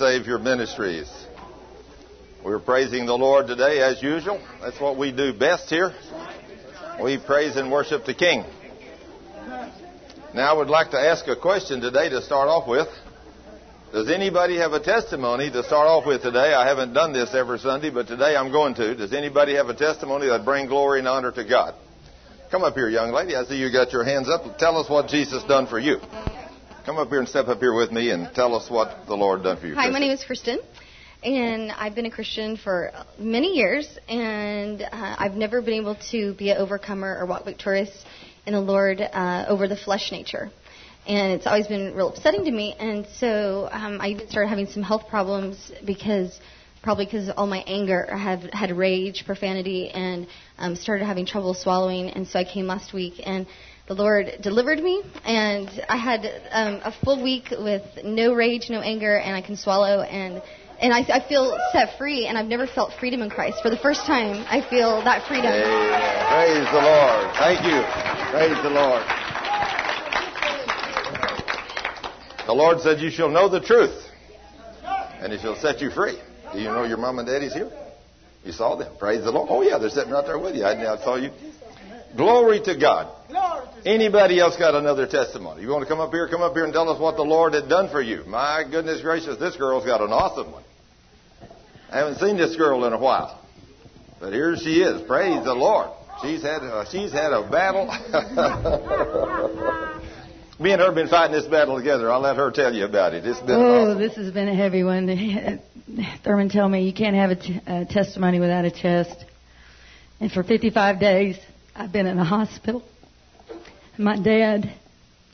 Savior Ministries. We're praising the Lord today as usual. That's what we do best here. We praise and worship the King. Now I would like to ask a question today to start off with. Does anybody have a testimony to start off with today? I haven't done this every Sunday, but today I'm going to. Does anybody have a testimony that bring glory and honor to God? Come up here, young lady. I see you got your hands up. Tell us what Jesus done for you. Come up here and step up here with me and tell us what the Lord done for you. Hi, Kristen. my name is Kristen, and I've been a Christian for many years, and uh, I've never been able to be an overcomer or walk victorious in the Lord uh, over the flesh nature. And it's always been real upsetting to me, and so um, I even started having some health problems because probably because of all my anger, I have had rage, profanity, and um, started having trouble swallowing. And so I came last week, and the Lord delivered me, and I had um, a full week with no rage, no anger, and I can swallow, and and I, I feel set free, and I've never felt freedom in Christ. For the first time, I feel that freedom. Amen. Praise the Lord. Thank you. Praise the Lord. The Lord said, You shall know the truth, and it shall set you free. Do you know your mom and daddy's here? You saw them. Praise the Lord. Oh, yeah, they're sitting right there with you. I, I saw you. Glory to God. Anybody else got another testimony? You want to come up here? Come up here and tell us what the Lord had done for you. My goodness gracious, this girl's got an awesome one. I haven't seen this girl in a while. But here she is. Praise the Lord. She's had uh, she's had a battle. Me and her have been fighting this battle together. I'll let her tell you about it. It's been Oh, awesome. this has been a heavy one. Thurman told me you can't have a, t- a testimony without a test. And for 55 days, I've been in a hospital. My dad,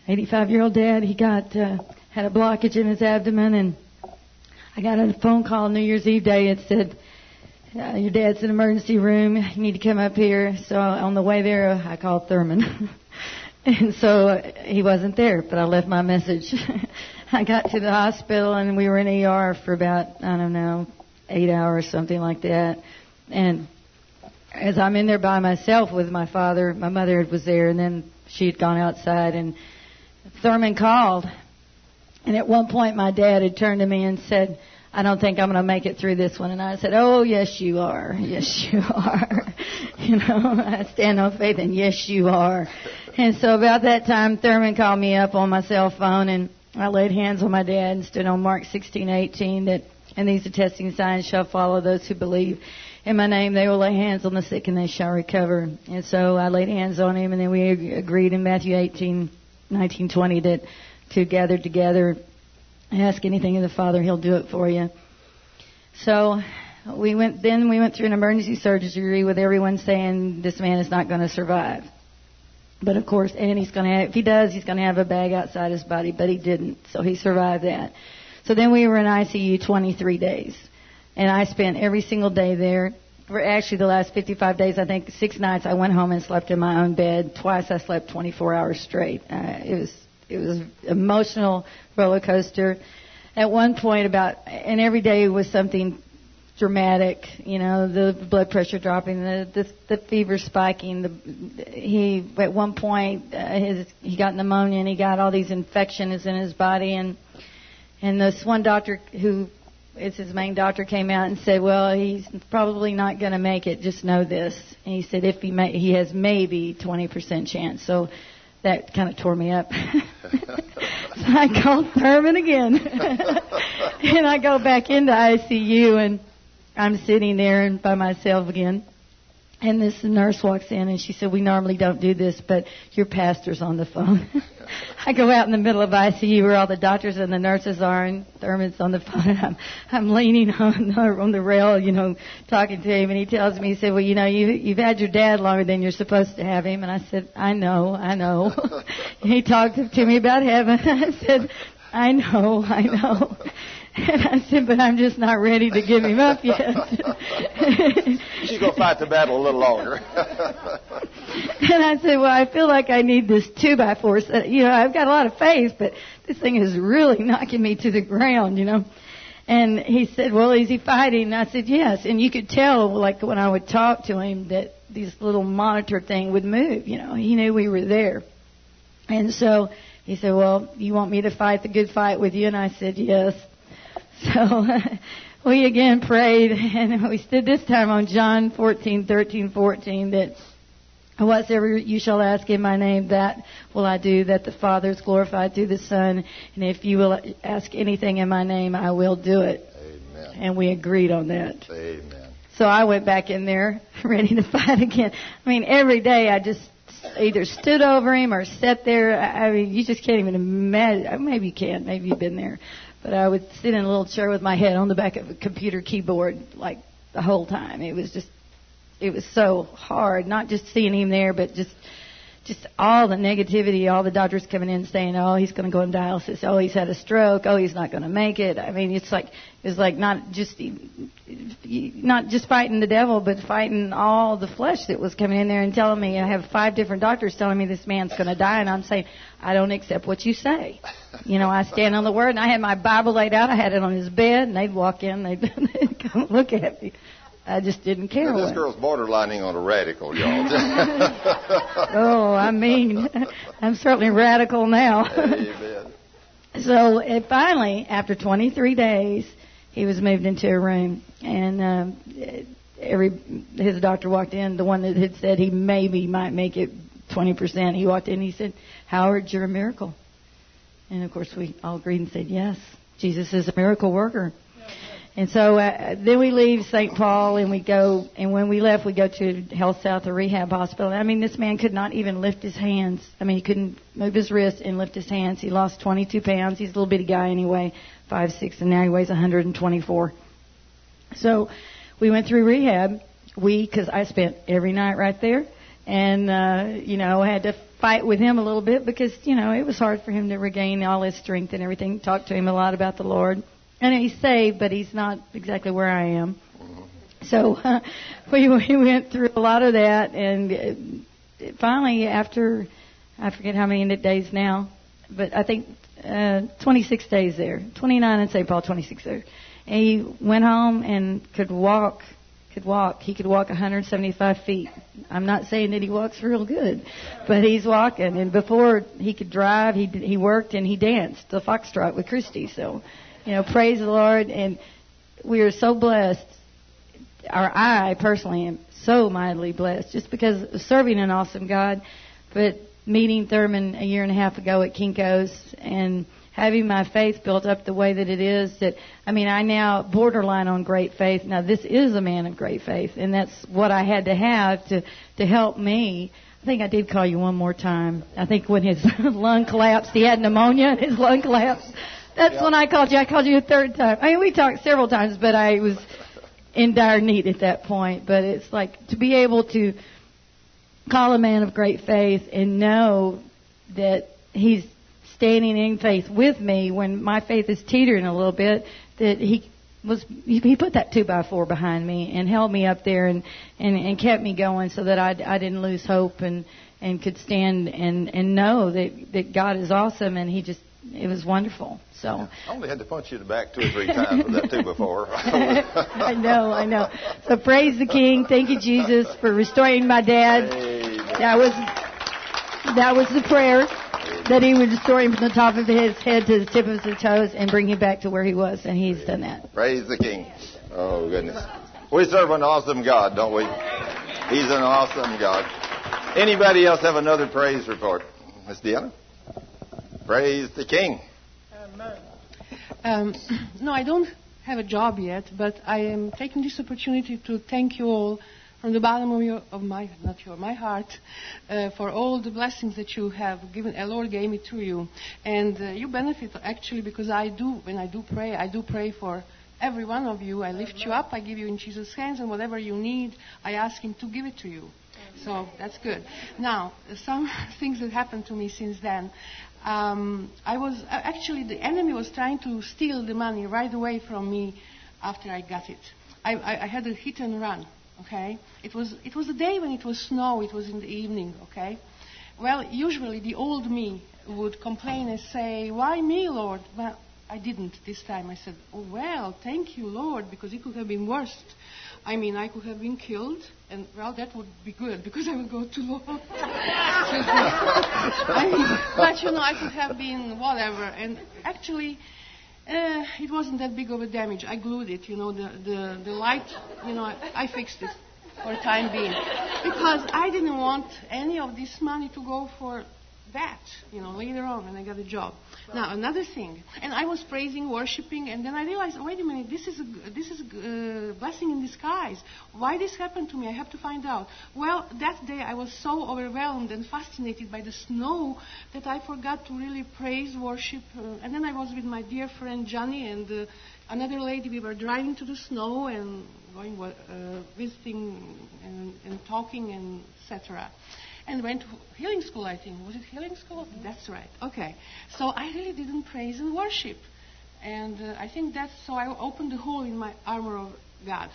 85 year old dad, he got uh, had a blockage in his abdomen, and I got a phone call New Year's Eve day. It said, uh, "Your dad's in emergency room. You need to come up here." So on the way there, I called Thurman. And so uh, he wasn't there, but I left my message. I got to the hospital and we were in ER for about, I don't know, eight hours, something like that. And as I'm in there by myself with my father, my mother was there and then she had gone outside and Thurman called. And at one point my dad had turned to me and said, I don't think I'm going to make it through this one. And I said, Oh, yes, you are. Yes, you are. you know, I stand on faith and yes, you are. And so about that time, Thurman called me up on my cell phone and I laid hands on my dad and stood on Mark 16:18 that, and these are testing signs shall follow those who believe. In my name, they will lay hands on the sick and they shall recover. And so I laid hands on him and then we agreed in Matthew 18, 19, 20 that to gather together, ask anything of the Father, He'll do it for you. So we went, then we went through an emergency surgery with everyone saying this man is not going to survive. But of course, and he's going to have, if he does, he's going to have a bag outside his body, but he didn't. So he survived that. So then we were in ICU 23 days. And I spent every single day there. For actually the last 55 days, I think six nights I went home and slept in my own bed. Twice I slept 24 hours straight. Uh, it was, it was emotional roller coaster. At one point about, and every day was something dramatic. You know, the blood pressure dropping, the the, the fever spiking. The he at one point uh, his he got pneumonia and he got all these infections in his body and and this one doctor who is his main doctor came out and said, well, he's probably not going to make it. Just know this. And he said if he may, he has maybe 20% chance. So that kind of tore me up. so I called Thurman again. and I go back into ICU and I'm sitting there and by myself again. And this nurse walks in and she said, we normally don't do this, but your pastor's on the phone. I go out in the middle of ICU where all the doctors and the nurses are and Thurman's on the phone I'm, I'm leaning on the, on the rail, you know, talking to him and he tells me, he said, well, you know, you, you've had your dad longer than you're supposed to have him. And I said, I know, I know. he talked to me about heaven. I said, I know, I know. And I said, but I'm just not ready to give him up yet. She's going to fight the battle a little longer. and I said, well, I feel like I need this two by four. So, you know, I've got a lot of faith, but this thing is really knocking me to the ground, you know. And he said, well, is he fighting? And I said, yes. And you could tell, like, when I would talk to him, that this little monitor thing would move, you know. He knew we were there. And so he said, well, you want me to fight the good fight with you? And I said, yes. So we again prayed, and we stood this time on John 14, 13, 14, that whatsoever you shall ask in my name, that will I do, that the Father is glorified through the Son. And if you will ask anything in my name, I will do it. Amen. And we agreed on that. Amen. So I went back in there ready to fight again. I mean, every day I just either stood over him or sat there. I mean, you just can't even imagine. Maybe you can. Maybe you've been there. But I would sit in a little chair with my head on the back of a computer keyboard like the whole time. It was just, it was so hard. Not just seeing him there, but just just all the negativity, all the doctors coming in saying, "Oh, he's going to go on dialysis. Oh, he's had a stroke. Oh, he's not going to make it." I mean, it's like it's like not just not just fighting the devil, but fighting all the flesh that was coming in there and telling me. I have five different doctors telling me this man's going to die, and I'm saying, "I don't accept what you say." You know, I stand on the word, and I had my Bible laid out. I had it on his bed, and they'd walk in, they'd, they'd come look at me. I just didn't care. This girl's borderlining on a radical, y'all. oh, I mean, I'm certainly radical now. Amen. so it finally, after 23 days, he was moved into a room, and um, every his doctor walked in. The one that had said he maybe might make it 20%. He walked in. and He said, "Howard, you're a miracle." And of course, we all agreed and said, "Yes, Jesus is a miracle worker." And so uh, then we leave St. Paul and we go, and when we left, we go to Health South or Rehab Hospital. I mean, this man could not even lift his hands. I mean, he couldn't move his wrist and lift his hands. He lost 22 pounds. He's a little bitty guy anyway, five six, and now he weighs 124. So we went through rehab. We, because I spent every night right there, and uh, you know, I had to fight with him a little bit because you know it was hard for him to regain all his strength and everything. Talked to him a lot about the Lord. And he's saved, but he's not exactly where I am. So uh, we we went through a lot of that, and finally, after I forget how many days now, but I think uh, 26 days there, 29 in St. Paul, 26 there. And he went home and could walk, could walk. He could walk 175 feet. I'm not saying that he walks real good, but he's walking. And before he could drive, he he worked and he danced the foxtrot with Christy. So you know, praise the Lord. And we are so blessed, or I personally am so mightily blessed, just because of serving an awesome God. But meeting Thurman a year and a half ago at Kinko's and having my faith built up the way that it is that I mean I now borderline on great faith. Now this is a man of great faith and that's what I had to have to to help me. I think I did call you one more time. I think when his lung collapsed, he had pneumonia and his lung collapsed. That's yep. when I called you. I called you a third time. I mean, we talked several times, but I was in dire need at that point. But it's like to be able to call a man of great faith and know that he's standing in faith with me when my faith is teetering a little bit, that he was he put that two by four behind me and held me up there and and, and kept me going so that I, I didn't lose hope and and could stand and and know that that God is awesome and he just it was wonderful. So I only had to punch you in the back two or three times with that two before. I know, I know. So praise the King. Thank you, Jesus, for restoring my dad. Amen. That was that was the prayer that he would restore him from the top of his head to the tip of his toes and bring him back to where he was, and he's done that. Praise the King. Oh goodness, we serve an awesome God, don't we? He's an awesome God. Anybody else have another praise report, Miss Deanna? Praise the King. Um, no, I don't have a job yet, but I am taking this opportunity to thank you all from the bottom of, your, of my, not your, my heart, uh, for all the blessings that you have given. The Lord gave it to you, and uh, you benefit actually because I do. When I do pray, I do pray for every one of you. I lift you up. I give you in Jesus' hands, and whatever you need, I ask Him to give it to you. So that's good. Now, some things that happened to me since then um, I was uh, actually the enemy was trying to steal the money right away from me after I got it. I, I, I had a hit and run. Okay, it was it was a day when it was snow. It was in the evening. Okay, well usually the old me would complain and say, "Why me, Lord?" Well, I didn't this time. I said, "Oh well, thank you, Lord, because it could have been worse." I mean, I could have been killed, and well, that would be good because I would go to law. I mean, but you know, I could have been whatever. And actually, Uh, it wasn't that big of a damage. I glued it, you know, the, the, the light, you know, I, I fixed it for the time being. Because I didn't want any of this money to go for that, you know, later on when I got a job. Now, another thing, and I was praising, worshiping, and then I realized, wait a minute, this is a, this is a uh, blessing in disguise. Why this happened to me? I have to find out. Well, that day I was so overwhelmed and fascinated by the snow that I forgot to really praise, worship, uh, and then I was with my dear friend Johnny and uh, another lady. We were driving to the snow and going uh, visiting and, and talking and etc and went to healing school, I think. Was it healing school? That's right. Okay. So I really didn't praise and worship. And uh, I think that's so I opened the hole in my armor of God.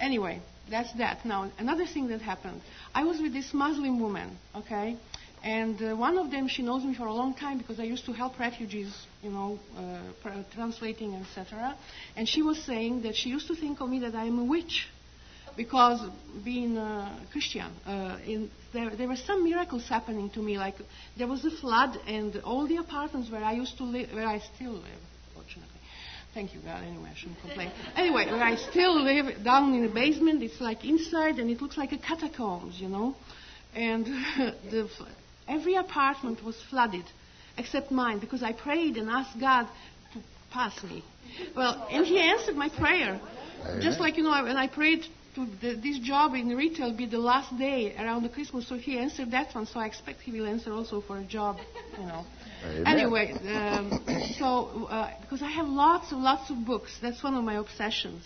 Anyway, that's that. Now, another thing that happened. I was with this Muslim woman, okay? And uh, one of them, she knows me for a long time because I used to help refugees, you know, uh, translating, etc. And she was saying that she used to think of me that I am a witch because being a Christian, uh, in, there, there were some miracles happening to me. Like there was a flood, and all the apartments where I used to live, where I still live, fortunately. Thank you, God. Anyway, I shouldn't complain. Anyway, where I still live down in the basement, it's like inside, and it looks like a catacombs, you know. And the, every apartment was flooded, except mine, because I prayed and asked God to pass me. Well, and He answered my prayer. Just like, you know, when I prayed to the, this job in retail be the last day around the Christmas, so he answered that one. So I expect he will answer also for a job, you know. Amen. Anyway, um, so uh, because I have lots and lots of books, that's one of my obsessions,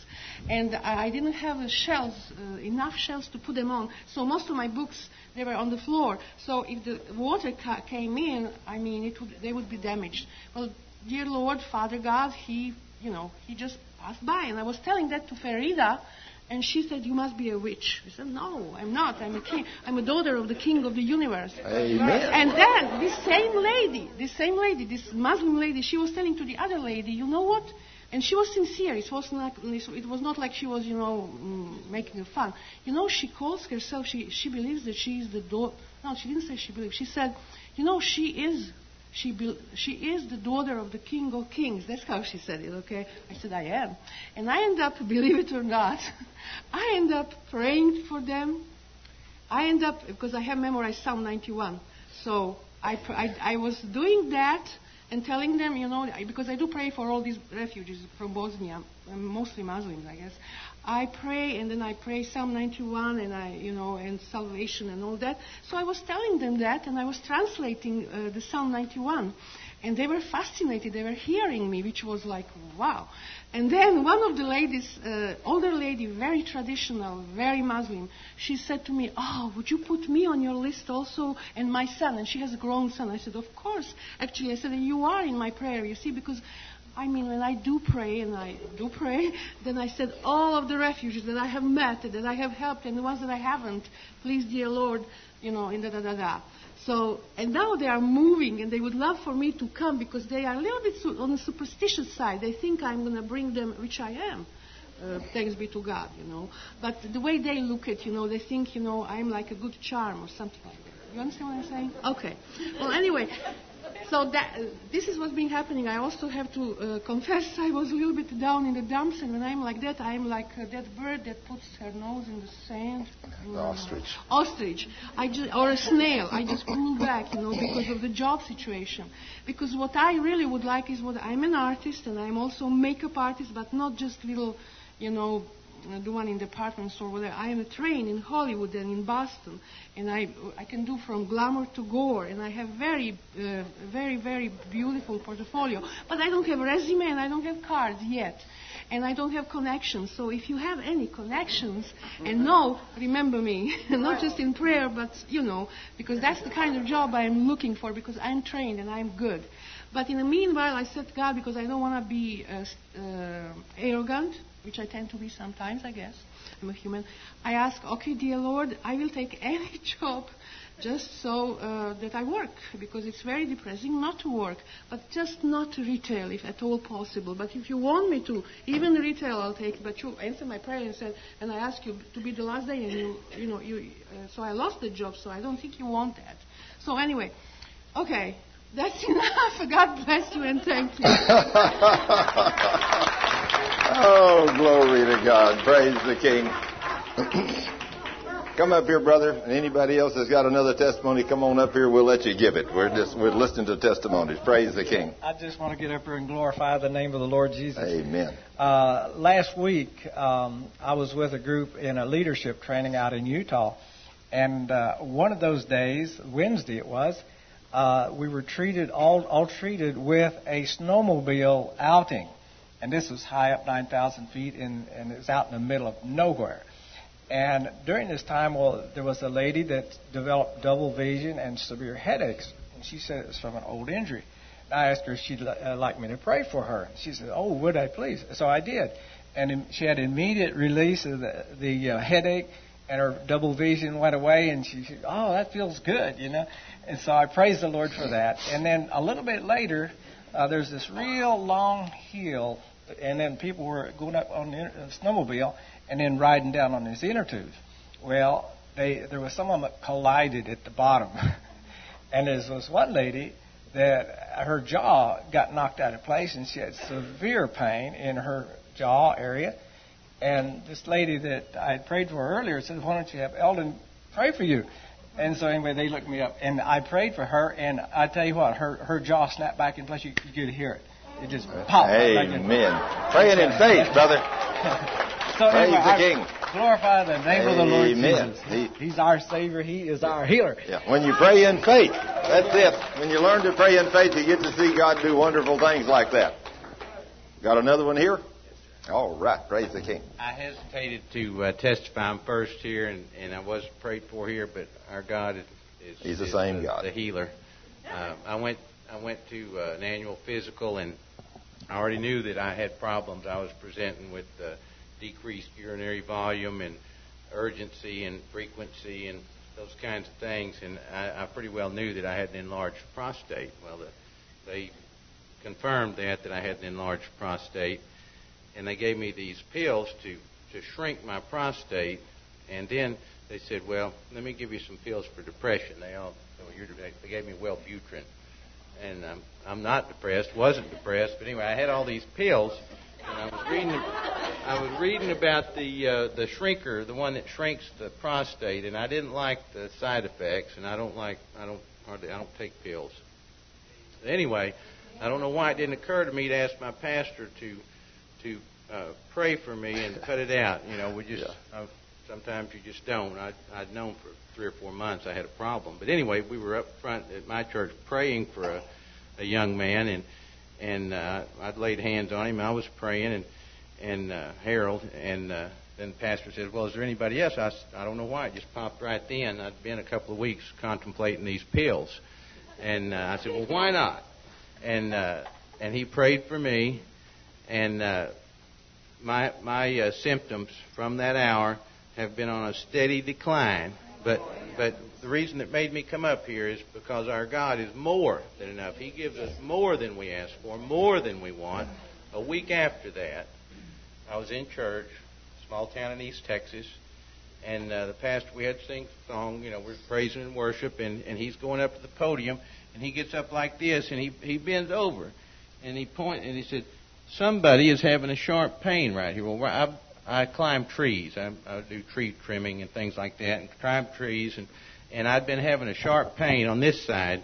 and I, I didn't have shelves uh, enough shelves to put them on. So most of my books they were on the floor. So if the water ca- came in, I mean, it would, they would be damaged. Well, dear Lord, Father God, he, you know, he just passed by, and I was telling that to Farida and she said, You must be a witch. I said, No, I'm not. I'm a king. I'm a daughter of the king of the universe. Amen. And then this same lady, this same lady, this Muslim lady, she was telling to the other lady, You know what? And she was sincere. It was not, it was not like she was, you know, mm, making fun. You know, she calls herself, she, she believes that she is the daughter. No, she didn't say she believes. She said, You know, she is she, be, she is the daughter of the King of Kings. That's how she said it, okay? I said, I am. And I end up, believe it or not, I end up praying for them. I end up, because I have memorized Psalm 91. So I, I, I was doing that and telling them, you know, because I do pray for all these refugees from Bosnia, mostly Muslims, I guess. I pray and then I pray Psalm 91 and I, you know, and salvation and all that. So I was telling them that and I was translating uh, the Psalm 91. And they were fascinated. They were hearing me, which was like, wow. And then one of the ladies, uh, older lady, very traditional, very Muslim, she said to me, oh, would you put me on your list also and my son? And she has a grown son. I said, of course. Actually, I said, you are in my prayer, you see, because I mean, when I do pray, and I do pray, then I said, all of the refugees that I have met, that I have helped, and the ones that I haven't, please, dear Lord, you know, in da da da da. So, and now they are moving, and they would love for me to come because they are a little bit on the superstitious side. They think I'm going to bring them, which I am. Uh, thanks be to God, you know. But the way they look at, you know, they think, you know, I'm like a good charm or something like that. You understand what I'm saying? Okay. Well, anyway, so that, this is what's been happening. I also have to uh, confess I was a little bit down in the dumps, and when I'm like that, I'm like uh, that bird that puts her nose in the sand. The ostrich. Ostrich. I just, or a snail. I just pull back, you know, because of the job situation. Because what I really would like is what I'm an artist, and I'm also a makeup artist, but not just little, you know, uh, the one in department store where I am trained in Hollywood and in Boston, and I I can do from glamour to gore, and I have very uh, very very beautiful portfolio. But I don't have a resume and I don't have cards yet, and I don't have connections. So if you have any connections, and no, remember me, not just in prayer, but you know, because that's the kind of job I am looking for because I'm trained and I'm good. But in the meanwhile, I said God because I don't want to be uh, uh, arrogant which I tend to be sometimes, I guess. I'm a human. I ask, okay, dear Lord, I will take any job just so uh, that I work, because it's very depressing not to work, but just not retail if at all possible. But if you want me to, even retail I'll take. But you answered my prayer and said, and I asked you to be the last day, and you, you know, you. Uh, so I lost the job. So I don't think you want that. So anyway, okay. That's enough. God bless you and thank you. oh, glory to God. Praise the King. come up here, brother. And anybody else that's got another testimony, come on up here. We'll let you give it. We're just we're listening to testimonies. Praise the King. I just want to get up here and glorify the name of the Lord Jesus. Amen. Uh, last week, um, I was with a group in a leadership training out in Utah, and uh, one of those days, Wednesday it was, uh, we were treated all all treated with a snowmobile outing, and this was high up 9,000 feet, and and it out in the middle of nowhere. And during this time, well, there was a lady that developed double vision and severe headaches, and she said it was from an old injury. I asked her if she'd uh, like me to pray for her. She said, "Oh, would I please?" So I did, and she had immediate release of the, the uh, headache, and her double vision went away, and she said, "Oh, that feels good," you know. And so I praised the Lord for that. And then a little bit later, uh, there's this real long hill, and then people were going up on the snowmobile and then riding down on this inner tube. Well, they, there was some of them that collided at the bottom. and there was one lady that her jaw got knocked out of place and she had severe pain in her jaw area. And this lady that I had prayed for earlier said, Why don't you have Eldon pray for you? And so anyway, they looked me up, and I prayed for her, and I tell you what, her her jaw snapped back in place. You, you could hear it. It just popped. Amen. Praying in faith, brother. so Praise anyway, the King. Glorify the name of the Lord Jesus. He- He's our Savior. He is our healer. Yeah, when you pray in faith, that's it. When you learn to pray in faith, you get to see God do wonderful things like that. Got another one here? All right, praise the King. I hesitated to uh, testify. I'm first here, and, and I was prayed for here, but our God is, is He's the is same the, God. the healer. Uh, I went I went to uh, an annual physical, and I already knew that I had problems. I was presenting with uh, decreased urinary volume and urgency and frequency and those kinds of things, and I, I pretty well knew that I had an enlarged prostate. Well, the, they confirmed that that I had an enlarged prostate and they gave me these pills to to shrink my prostate, and then they said, "Well, let me give you some pills for depression." They all they gave me Wellbutrin, and I'm I'm not depressed, wasn't depressed, but anyway, I had all these pills, and I was reading I was reading about the uh, the shrinker, the one that shrinks the prostate, and I didn't like the side effects, and I don't like I don't hardly I don't take pills. Anyway, I don't know why it didn't occur to me to ask my pastor to to uh, pray for me and cut it out. You know, we just uh, sometimes you just don't. I, I'd known for three or four months I had a problem, but anyway, we were up front at my church praying for a, a young man, and and uh, I'd laid hands on him. I was praying, and and uh, Harold, and uh, then the pastor said, "Well, is there anybody else?" I I don't know why it just popped right then. I'd been a couple of weeks contemplating these pills, and uh, I said, "Well, why not?" And uh, and he prayed for me, and uh, my my uh, symptoms from that hour have been on a steady decline. But but the reason it made me come up here is because our God is more than enough. He gives us more than we ask for, more than we want. A week after that, I was in church, small town in East Texas, and uh, the pastor we had to sing a song. You know, we're praising and worship, and and he's going up to the podium, and he gets up like this, and he he bends over, and he point and he said, somebody is having a sharp pain right here. Well, I I climb trees. I, I do tree trimming and things like that, and climb trees, and and I'd been having a sharp pain on this side,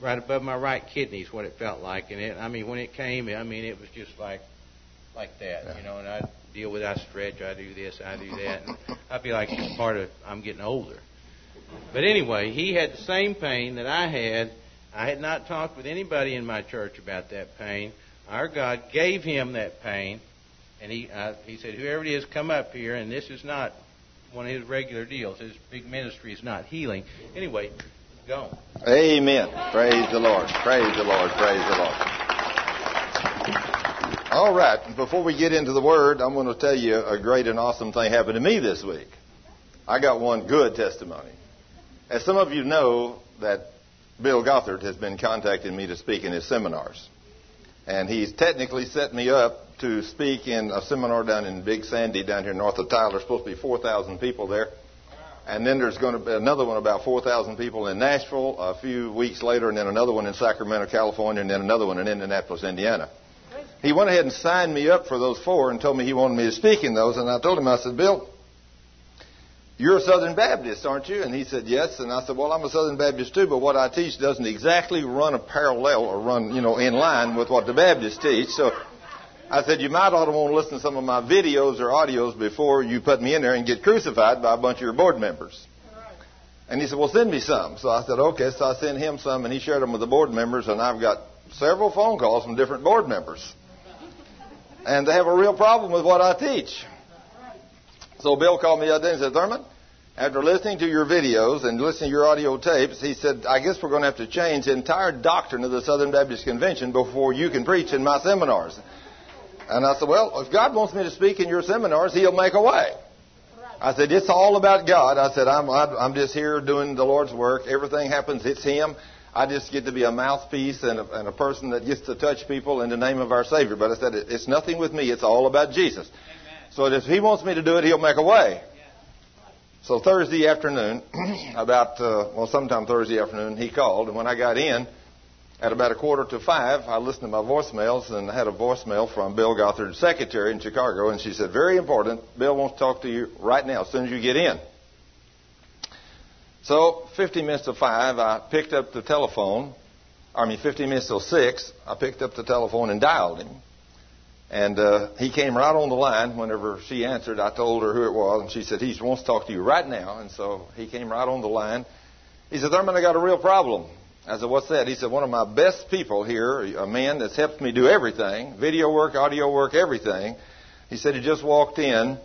right above my right kidney, is what it felt like. And it, I mean, when it came, I mean, it was just like like that, you know. And I deal with, I stretch, I do this, I do that, and I feel like it's part of I'm getting older. But anyway, he had the same pain that I had. I had not talked with anybody in my church about that pain. Our God gave him that pain, and he uh, he said, "Whoever it is, come up here." And this is not one of his regular deals. His big ministry is not healing. Anyway, go. Amen. Praise the Lord. Praise the Lord. Praise the Lord. All right. Before we get into the Word, I'm going to tell you a great and awesome thing happened to me this week. I got one good testimony. As some of you know, that Bill Gothard has been contacting me to speak in his seminars. And he's technically set me up to speak in a seminar down in Big Sandy down here north of Tyler. Supposed to be 4,000 people there. And then there's going to be another one about 4,000 people in Nashville a few weeks later, and then another one in Sacramento, California, and then another one in Indianapolis, Indiana. He went ahead and signed me up for those four and told me he wanted me to speak in those. And I told him, I said, Bill, you're a Southern Baptist, aren't you? And he said, yes. And I said, well, I'm a Southern Baptist too, but what I teach doesn't exactly run a parallel or run, you know, in line with what the Baptists teach. So I said, you might ought to want to listen to some of my videos or audios before you put me in there and get crucified by a bunch of your board members. And he said, well, send me some. So I said, okay. So I sent him some, and he shared them with the board members, and I've got several phone calls from different board members. And they have a real problem with what I teach. So Bill called me the other day and said, Thurman, after listening to your videos and listening to your audio tapes, he said, I guess we're going to have to change the entire doctrine of the Southern Baptist Convention before you can preach in my seminars. And I said, well, if God wants me to speak in your seminars, he'll make a way. I said, it's all about God. I said, I'm, I'm just here doing the Lord's work. Everything happens. It's Him. I just get to be a mouthpiece and a, and a person that gets to touch people in the name of our Savior. But I said, it's nothing with me. It's all about Jesus. Amen. So if He wants me to do it, He'll make a way. So Thursday afternoon, about, uh, well, sometime Thursday afternoon, he called. And when I got in, at about a quarter to five, I listened to my voicemails and I had a voicemail from Bill Gothard's secretary in Chicago. And she said, very important, Bill wants to talk to you right now, as soon as you get in. So, 50 minutes to 5, I picked up the telephone. I mean, 50 minutes till 6, I picked up the telephone and dialed him. And uh, he came right on the line. Whenever she answered, I told her who it was, and she said, He wants to talk to you right now. And so he came right on the line. He said, Thurman, I got a real problem. I said, What's that? He said, One of my best people here, a man that's helped me do everything video work, audio work, everything. He said he just walked in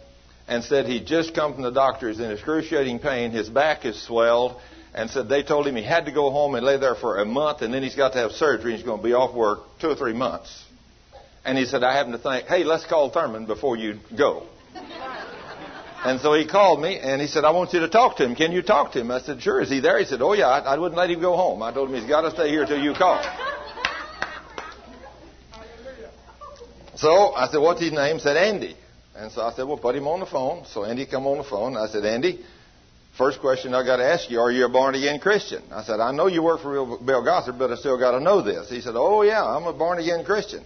and said he'd just come from the doctor. He's in excruciating pain. His back is swelled. And said they told him he had to go home and lay there for a month, and then he's got to have surgery. He's going to be off work two or three months. And he said, I happen to think, hey, let's call Thurman before you go. And so he called me and he said, I want you to talk to him. Can you talk to him? I said, sure. Is he there? He said, oh, yeah, I, I wouldn't let him go home. I told him he's got to stay here till you call. So I said, what's his name? He said, Andy. And so I said, well, put him on the phone. So Andy come on the phone. I said, Andy, first question I got to ask you, are you a born again Christian? I said, I know you work for Bill Gothard, but I still got to know this. He said, oh yeah, I'm a born again Christian.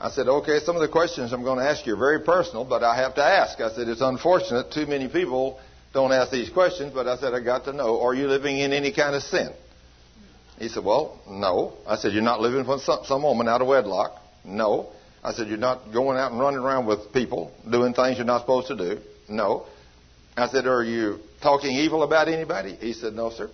I said, okay, some of the questions I'm going to ask you are very personal, but I have to ask. I said, it's unfortunate too many people don't ask these questions, but I said, I got to know, are you living in any kind of sin? He said, well, no. I said, you're not living with some, some woman out of wedlock? No. I said, You're not going out and running around with people doing things you're not supposed to do? No. I said, Are you talking evil about anybody? He said, No, sir.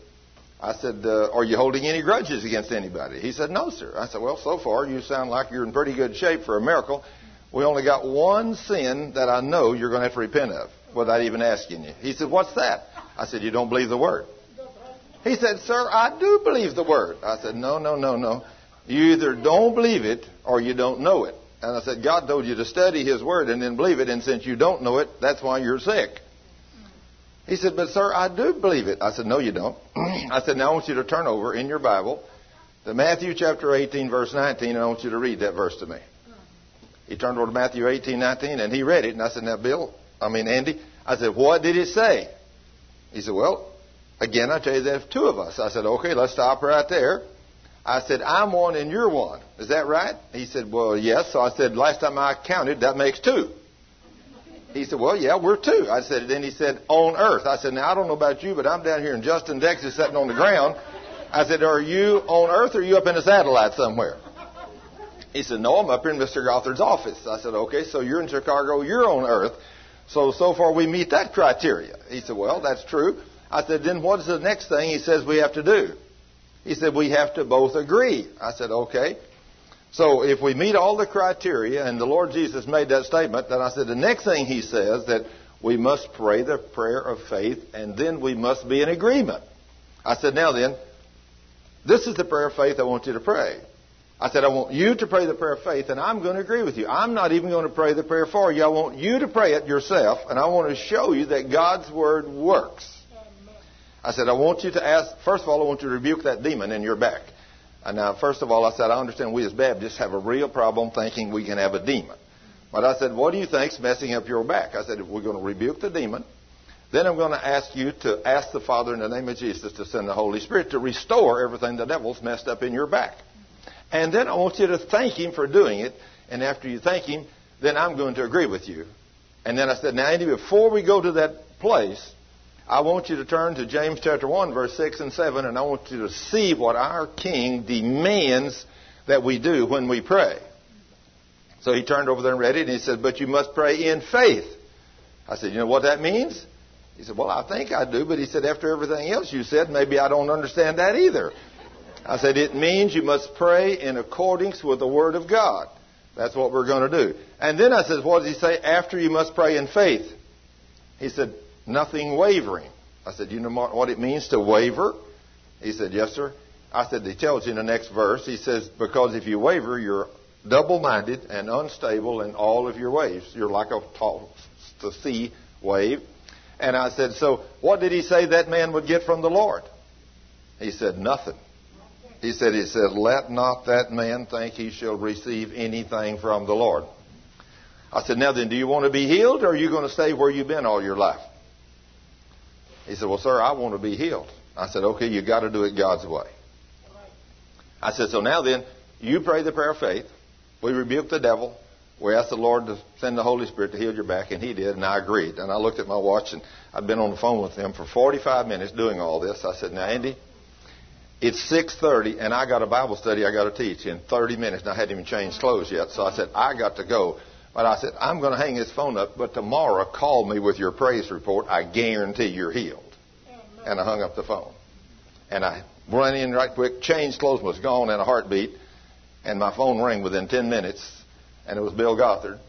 I said, uh, Are you holding any grudges against anybody? He said, No, sir. I said, Well, so far you sound like you're in pretty good shape for a miracle. We only got one sin that I know you're going to have to repent of without even asking you. He said, What's that? I said, You don't believe the word. He said, Sir, I do believe the word. I said, No, no, no, no. You either don't believe it or you don't know it. And I said, God told you to study His Word and then believe it, and since you don't know it, that's why you're sick. He said, But sir, I do believe it. I said, No, you don't. I said, Now I want you to turn over in your Bible to Matthew chapter 18, verse 19, and I want you to read that verse to me. He turned over to Matthew 18, 19, and he read it. And I said, Now, Bill, I mean, Andy, I said, What did it say? He said, Well, again, I tell you, there's two of us. I said, Okay, let's stop right there. I said, I'm one and you're one. Is that right? He said, Well, yes. So I said, Last time I counted, that makes two. He said, Well, yeah, we're two. I said, Then he said, On earth. I said, Now, I don't know about you, but I'm down here in Justin, Texas, sitting on the ground. I said, Are you on earth or are you up in a satellite somewhere? He said, No, I'm up here in Mr. Gothard's office. I said, Okay, so you're in Chicago, you're on earth. So, so far we meet that criteria. He said, Well, that's true. I said, Then what's the next thing he says we have to do? He said, we have to both agree. I said, okay. So if we meet all the criteria, and the Lord Jesus made that statement, then I said, the next thing he says that we must pray the prayer of faith, and then we must be in agreement. I said, now then, this is the prayer of faith I want you to pray. I said, I want you to pray the prayer of faith, and I'm going to agree with you. I'm not even going to pray the prayer for you. I want you to pray it yourself, and I want to show you that God's Word works. I said, I want you to ask, first of all, I want you to rebuke that demon in your back. Now, uh, first of all, I said, I understand we as Baptists have a real problem thinking we can have a demon. But I said, what do you think's messing up your back? I said, we're going to rebuke the demon. Then I'm going to ask you to ask the Father in the name of Jesus to send the Holy Spirit to restore everything the devil's messed up in your back. And then I want you to thank Him for doing it. And after you thank Him, then I'm going to agree with you. And then I said, now, Andy, before we go to that place, I want you to turn to James chapter 1, verse 6 and 7, and I want you to see what our King demands that we do when we pray. So he turned over there and read it, and he said, But you must pray in faith. I said, You know what that means? He said, Well, I think I do, but he said, After everything else you said, maybe I don't understand that either. I said, It means you must pray in accordance with the Word of God. That's what we're going to do. And then I said, What does he say? After you must pray in faith. He said, Nothing wavering. I said, You know what it means to waver? He said, Yes, sir. I said, He tells you in the next verse. He says, Because if you waver, you're double minded and unstable in all of your ways. You're like a tossed to sea wave. And I said, So what did he say that man would get from the Lord? He said, Nothing. He said, He said, Let not that man think he shall receive anything from the Lord. I said, Now then, do you want to be healed or are you going to stay where you've been all your life? He said, Well, sir, I want to be healed. I said, Okay, you got to do it God's way. I said, So now then, you pray the prayer of faith. We rebuke the devil. We asked the Lord to send the Holy Spirit to heal your back, and He did, and I agreed. And I looked at my watch, and I'd been on the phone with him for 45 minutes doing all this. I said, "Now, Andy, it's 6:30, and I got a Bible study I got to teach in 30 minutes, and I hadn't even changed clothes yet. So I said, I got to go. But I said, I'm going to hang this phone up, but tomorrow call me with your praise report. I guarantee you're healed. And I hung up the phone. And I ran in right quick, changed clothes, was gone in a heartbeat, and my phone rang within 10 minutes and it was Bill Gothard.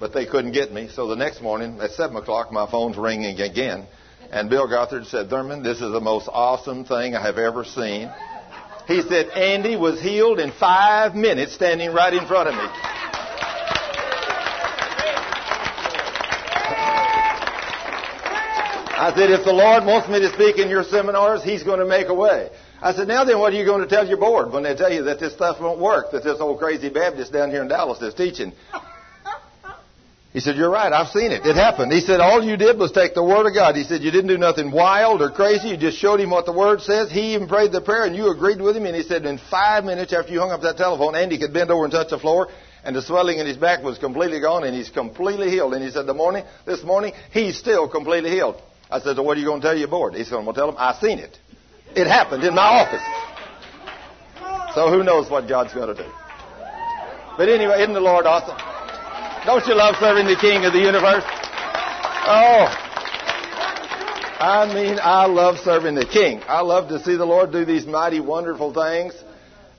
But they couldn't get me, so the next morning at 7 o'clock, my phone's ringing again. And Bill Gothard said, Thurman, this is the most awesome thing I have ever seen. He said, Andy was healed in five minutes standing right in front of me. I said, if the Lord wants me to speak in your seminars, He's going to make a way. I said, now then, what are you going to tell your board when they tell you that this stuff won't work, that this old crazy Baptist down here in Dallas is teaching? He said, you're right, I've seen it. It happened. He said, all you did was take the Word of God. He said, you didn't do nothing wild or crazy. You just showed him what the Word says. He even prayed the prayer and you agreed with him. And he said, in five minutes after you hung up that telephone, Andy could bend over and touch the floor and the swelling in his back was completely gone and he's completely healed. And he said, the morning, this morning, he's still completely healed. I said, so what are you going to tell your board? He said, I'm going to tell them I seen it. It happened in my office. So who knows what God's going to do. But anyway, isn't the Lord awesome? Don't you love serving the King of the universe? Oh. I mean, I love serving the King. I love to see the Lord do these mighty, wonderful things.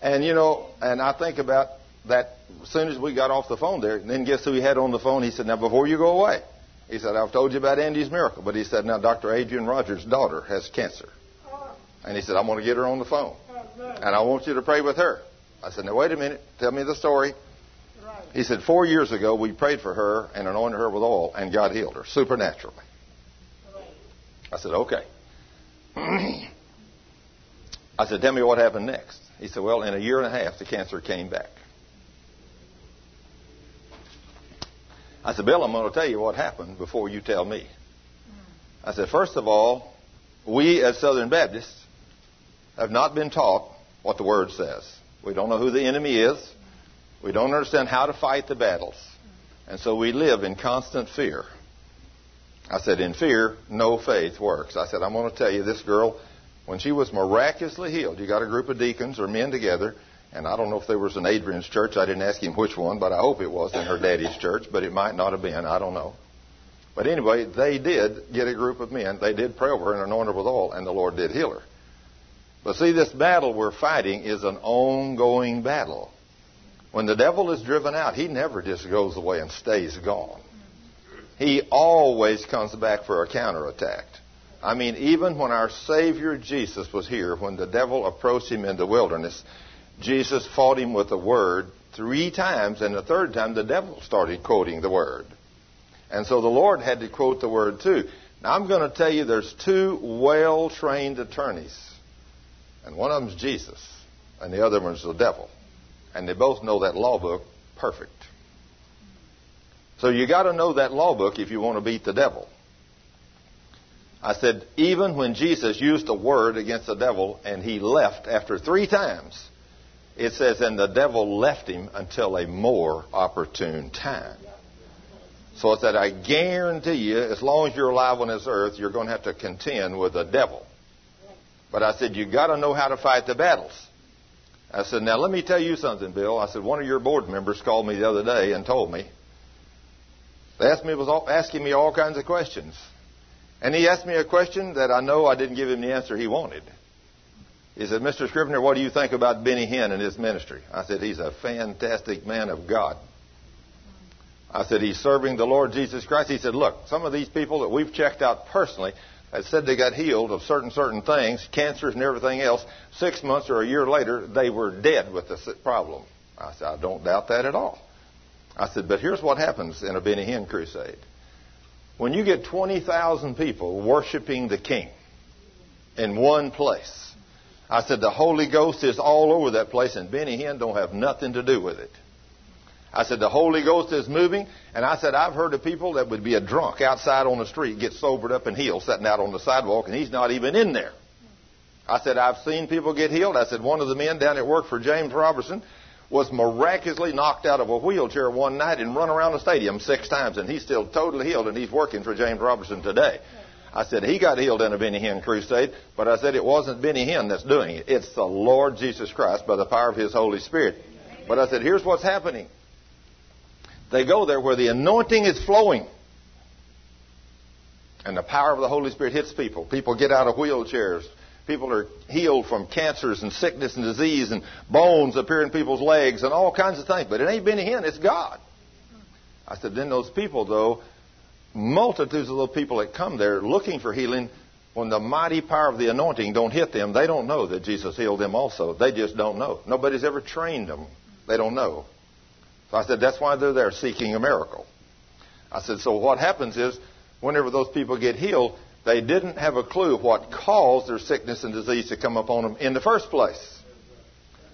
And, you know, and I think about that as soon as we got off the phone there. And then guess who he had on the phone? He said, Now, before you go away, he said, I've told you about Andy's miracle. But he said, Now, Dr. Adrian Rogers' daughter has cancer. And he said, I'm going to get her on the phone. And I want you to pray with her. I said, Now, wait a minute. Tell me the story. He said, Four years ago, we prayed for her and anointed her with oil, and God healed her supernaturally. I said, Okay. I said, Tell me what happened next. He said, Well, in a year and a half, the cancer came back. I said, Bill, I'm going to tell you what happened before you tell me. I said, First of all, we as Southern Baptists have not been taught what the Word says. We don't know who the enemy is. We don't understand how to fight the battles. And so we live in constant fear. I said, in fear, no faith works. I said, I'm going to tell you, this girl, when she was miraculously healed, you got a group of deacons or men together, and I don't know if there was an Adrian's church. I didn't ask him which one, but I hope it was in her daddy's church, but it might not have been. I don't know. But anyway, they did get a group of men. They did pray over her and anoint her with oil, and the Lord did heal her. But see, this battle we're fighting is an ongoing battle. When the devil is driven out, he never just goes away and stays gone. He always comes back for a counterattack. I mean, even when our Savior Jesus was here, when the devil approached him in the wilderness, Jesus fought him with the word three times, and the third time the devil started quoting the word. And so the Lord had to quote the word too. Now I'm going to tell you there's two well trained attorneys. And one of them's Jesus, and the other one's the devil. And they both know that law book perfect. So you got to know that law book if you want to beat the devil. I said, even when Jesus used a word against the devil and he left after three times, it says, and the devil left him until a more opportune time. So it's that I guarantee you, as long as you're alive on this earth, you're going to have to contend with the devil. But I said, you've got to know how to fight the battles. I said, now let me tell you something, Bill. I said, one of your board members called me the other day and told me. They asked me, was asking me all kinds of questions. And he asked me a question that I know I didn't give him the answer he wanted. He said, Mr. Scrivener, what do you think about Benny Hinn and his ministry? I said, he's a fantastic man of God. I said, he's serving the Lord Jesus Christ. He said, look, some of these people that we've checked out personally had said they got healed of certain, certain things, cancers and everything else. Six months or a year later, they were dead with the problem. I said, I don't doubt that at all. I said, but here's what happens in a Benny Hinn crusade. When you get 20,000 people worshiping the King in one place, I said the Holy Ghost is all over that place, and Benny Hinn don't have nothing to do with it. I said the Holy Ghost is moving, and I said I've heard of people that would be a drunk outside on the street, get sobered up and healed, sitting out on the sidewalk, and he's not even in there. I said I've seen people get healed. I said one of the men down at work for James Robertson was miraculously knocked out of a wheelchair one night and run around the stadium six times, and he's still totally healed, and he's working for James Robertson today. I said he got healed in a Benny Hinn crusade, but I said it wasn't Benny Hinn that's doing it. It's the Lord Jesus Christ by the power of His Holy Spirit. But I said, here's what's happening. They go there where the anointing is flowing. And the power of the Holy Spirit hits people. People get out of wheelchairs. People are healed from cancers and sickness and disease and bones appear in people's legs and all kinds of things. But it ain't Benny Hinn, it's God. I said, then those people, though, multitudes of those people that come there looking for healing, when the mighty power of the anointing don't hit them, they don't know that Jesus healed them also. They just don't know. Nobody's ever trained them. They don't know. So I said, that's why they're there seeking a miracle. I said, so what happens is, whenever those people get healed, they didn't have a clue what caused their sickness and disease to come upon them in the first place.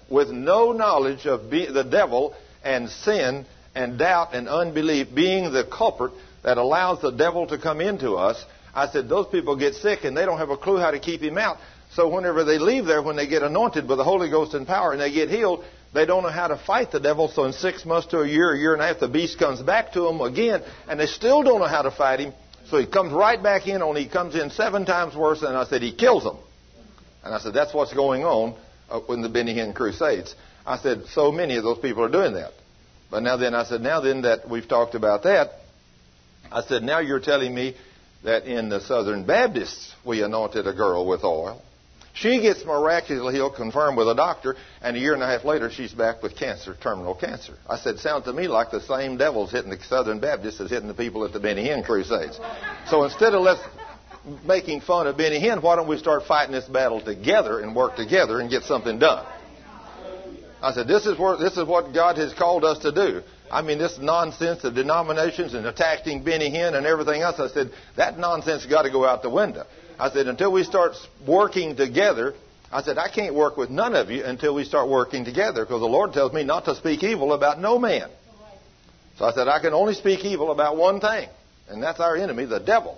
With no knowledge of the devil and sin and doubt and unbelief being the culprit that allows the devil to come into us, I said, those people get sick and they don't have a clue how to keep him out. So whenever they leave there, when they get anointed with the Holy Ghost and power and they get healed, they don't know how to fight the devil. So in six months to a year, a year and a half, the beast comes back to them again and they still don't know how to fight him. So he comes right back in, only he comes in seven times worse, and I said, he kills them. And I said, that's what's going on uh, in the Benny Hinn Crusades. I said, so many of those people are doing that. But now then, I said, now then that we've talked about that, I said, now you're telling me that in the Southern Baptists we anointed a girl with oil. She gets miraculously healed, confirmed with a doctor, and a year and a half later she's back with cancer, terminal cancer. I said, sounds to me like the same devil's hitting the Southern Baptists as hitting the people at the Benny Hinn Crusades. So instead of let's making fun of Benny Hinn, why don't we start fighting this battle together and work together and get something done? I said, this is, this is what God has called us to do. I mean, this nonsense of denominations and attacking Benny Hinn and everything else, I said, that nonsense has got to go out the window. I said, until we start working together, I said, I can't work with none of you until we start working together because the Lord tells me not to speak evil about no man. So I said, I can only speak evil about one thing, and that's our enemy, the devil.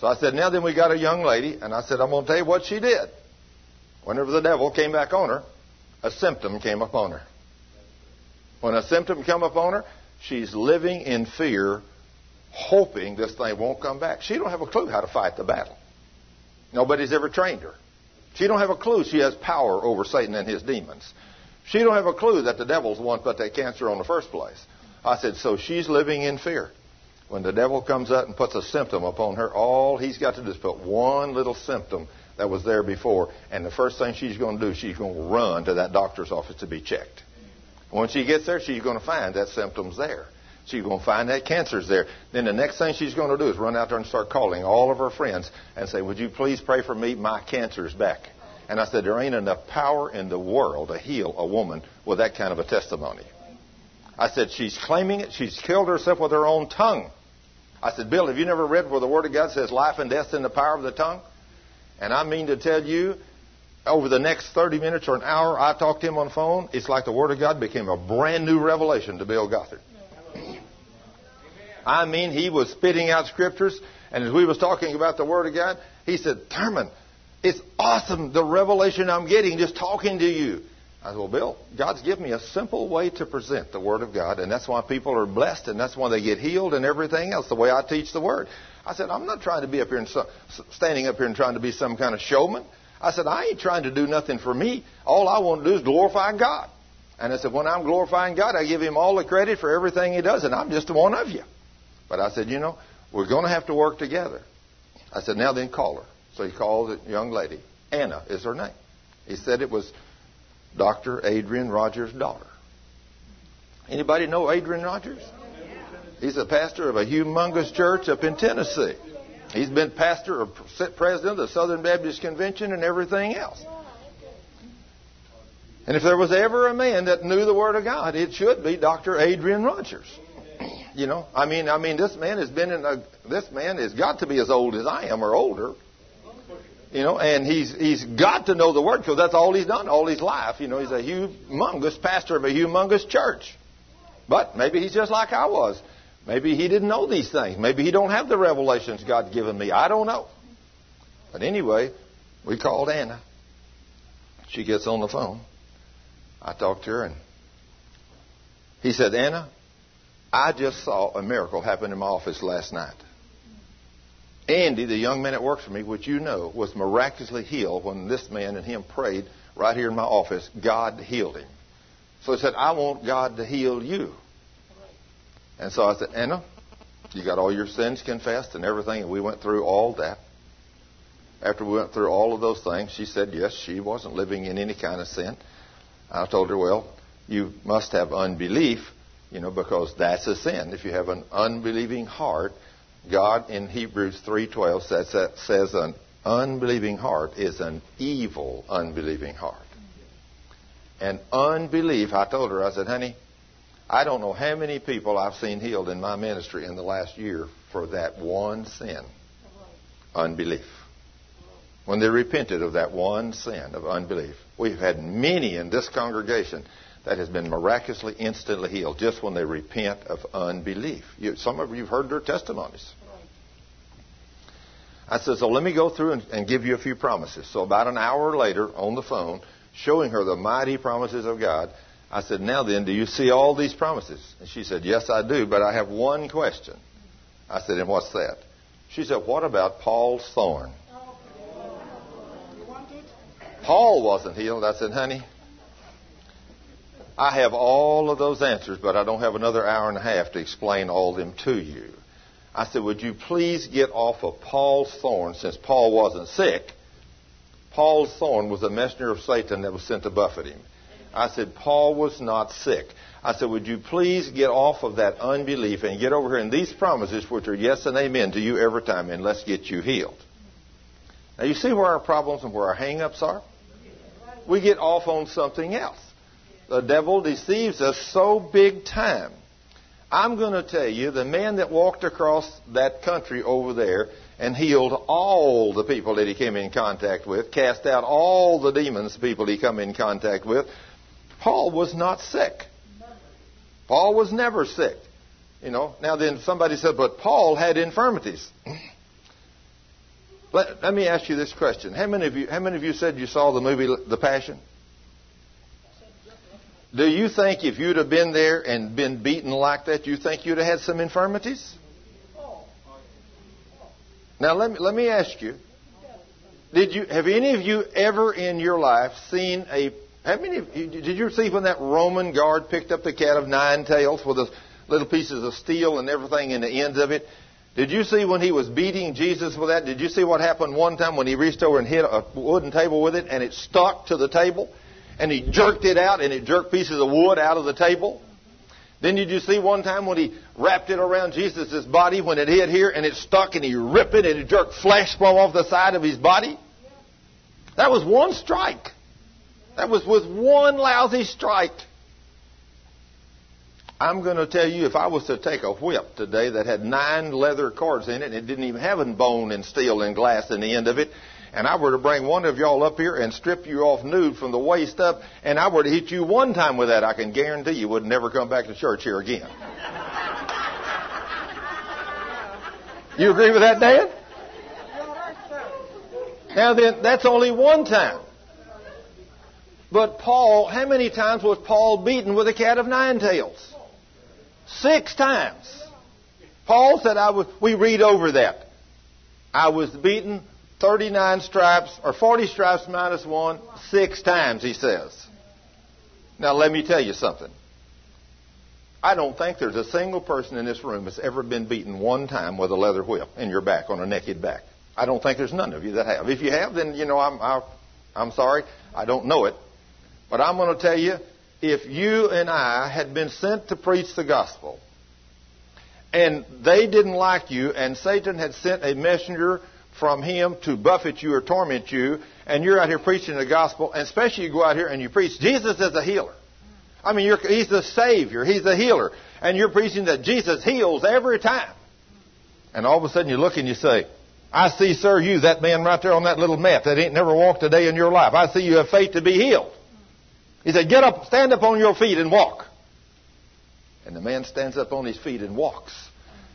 So I said, now then we got a young lady, and I said, I'm going to tell you what she did. Whenever the devil came back on her, a symptom came upon her. When a symptom came upon her, she's living in fear hoping this thing won't come back. She don't have a clue how to fight the battle. Nobody's ever trained her. She don't have a clue she has power over Satan and his demons. She don't have a clue that the devil's the one put that cancer on the first place. I said, so she's living in fear. When the devil comes up and puts a symptom upon her, all he's got to do is put one little symptom that was there before, and the first thing she's going to do, she's going to run to that doctor's office to be checked. When she gets there, she's going to find that symptom's there. She's going to find that cancer's there. Then the next thing she's going to do is run out there and start calling all of her friends and say, Would you please pray for me? My cancer's back. And I said, There ain't enough power in the world to heal a woman with that kind of a testimony. I said, She's claiming it. She's killed herself with her own tongue. I said, Bill, have you never read where the Word of God says life and death's in the power of the tongue? And I mean to tell you, over the next 30 minutes or an hour, I talked to him on the phone. It's like the Word of God became a brand new revelation to Bill Gothard. I mean, he was spitting out scriptures, and as we was talking about the Word of God, he said, Thurman, it's awesome the revelation I'm getting just talking to you. I said, Well, Bill, God's given me a simple way to present the Word of God, and that's why people are blessed, and that's why they get healed and everything else, the way I teach the Word. I said, I'm not trying to be up here and so, standing up here and trying to be some kind of showman. I said, I ain't trying to do nothing for me. All I want to do is glorify God. And I said, when I'm glorifying God, I give Him all the credit for everything He does, and I'm just one of you. But I said, you know, we're going to have to work together. I said, now then call her. So he called the young lady. Anna is her name. He said it was Dr. Adrian Rogers' daughter. Anybody know Adrian Rogers? He's a pastor of a humongous church up in Tennessee. He's been pastor or president of the Southern Baptist Convention and everything else. And if there was ever a man that knew the Word of God, it should be Dr. Adrian Rogers. You know, I mean, I mean, this man has been in a, this man has got to be as old as I am or older. You know, and he's he's got to know the word because that's all he's done all his life. You know, he's a humongous pastor of a humongous church. But maybe he's just like I was. Maybe he didn't know these things. Maybe he don't have the revelations God's given me. I don't know. But anyway, we called Anna. She gets on the phone. I talked to her and he said, Anna, I just saw a miracle happen in my office last night. Andy, the young man that works for me, which you know, was miraculously healed when this man and him prayed right here in my office. God healed him. So he said, I want God to heal you. And so I said, Anna, you got all your sins confessed and everything, and we went through all that. After we went through all of those things, she said, yes, she wasn't living in any kind of sin. I told her, well, you must have unbelief, you know, because that's a sin. If you have an unbelieving heart, God in Hebrews 3:12 says, that says an unbelieving heart is an evil unbelieving heart. And unbelief, I told her, I said, honey, I don't know how many people I've seen healed in my ministry in the last year for that one sin unbelief. When they repented of that one sin of unbelief. We've had many in this congregation that has been miraculously instantly healed just when they repent of unbelief. You, some of you have heard their testimonies. I said, so let me go through and, and give you a few promises. So about an hour later on the phone, showing her the mighty promises of God, I said, now then, do you see all these promises? And she said, yes, I do, but I have one question. I said, and what's that? She said, what about Paul's thorn? Paul wasn't healed. I said, honey, I have all of those answers, but I don't have another hour and a half to explain all of them to you. I said, Would you please get off of Paul's thorn since Paul wasn't sick? Paul's thorn was a messenger of Satan that was sent to buffet him. I said, Paul was not sick. I said, Would you please get off of that unbelief and get over here in these promises, which are yes and amen to you every time, and let's get you healed. Now, you see where our problems and where our hang ups are? We get off on something else. The devil deceives us so big time. I'm going to tell you, the man that walked across that country over there and healed all the people that he came in contact with, cast out all the demons, people he come in contact with, Paul was not sick. Paul was never sick. You know, now then somebody said, but Paul had infirmities. let, let, me ask you this question. How many of you, how many of you said you saw the movie The Passion? Do you think if you'd have been there and been beaten like that, you think you'd have had some infirmities? Now let me let me ask you. Did you have any of you ever in your life seen a how many did you see when that Roman guard picked up the cat of nine tails with the little pieces of steel and everything in the ends of it? Did you see when he was beating Jesus with that? Did you see what happened one time when he reached over and hit a wooden table with it and it stuck to the table? and he jerked it out and it jerked pieces of wood out of the table. Then did you see one time when he wrapped it around Jesus' body when it hit here and it stuck and he ripped it and it jerked flesh from off the side of his body? That was one strike. That was with one lousy strike. I'm going to tell you, if I was to take a whip today that had nine leather cords in it and it didn't even have a bone and steel and glass in the end of it, and I were to bring one of y'all up here and strip you off nude from the waist up, and I were to hit you one time with that, I can guarantee you would never come back to church here again. You agree with that, Dad? Now then, that's only one time. But Paul, how many times was Paul beaten with a cat of nine tails? Six times. Paul said, I was, we read over that. I was beaten 39 stripes, or 40 stripes minus one, six times, he says. Now let me tell you something. I don't think there's a single person in this room that's ever been beaten one time with a leather whip in your back, on a naked back. I don't think there's none of you that have. If you have, then, you know, I'm, I'm sorry. I don't know it. But I'm going to tell you, if you and I had been sent to preach the gospel, and they didn't like you, and Satan had sent a messenger from him to buffet you or torment you, and you're out here preaching the gospel, and especially you go out here and you preach, Jesus is a healer. I mean, he's the Savior, he's the healer, and you're preaching that Jesus heals every time. And all of a sudden you look and you say, I see, sir, you, that man right there on that little mat that ain't never walked a day in your life. I see you have faith to be healed. He said, Get up, stand up on your feet and walk. And the man stands up on his feet and walks.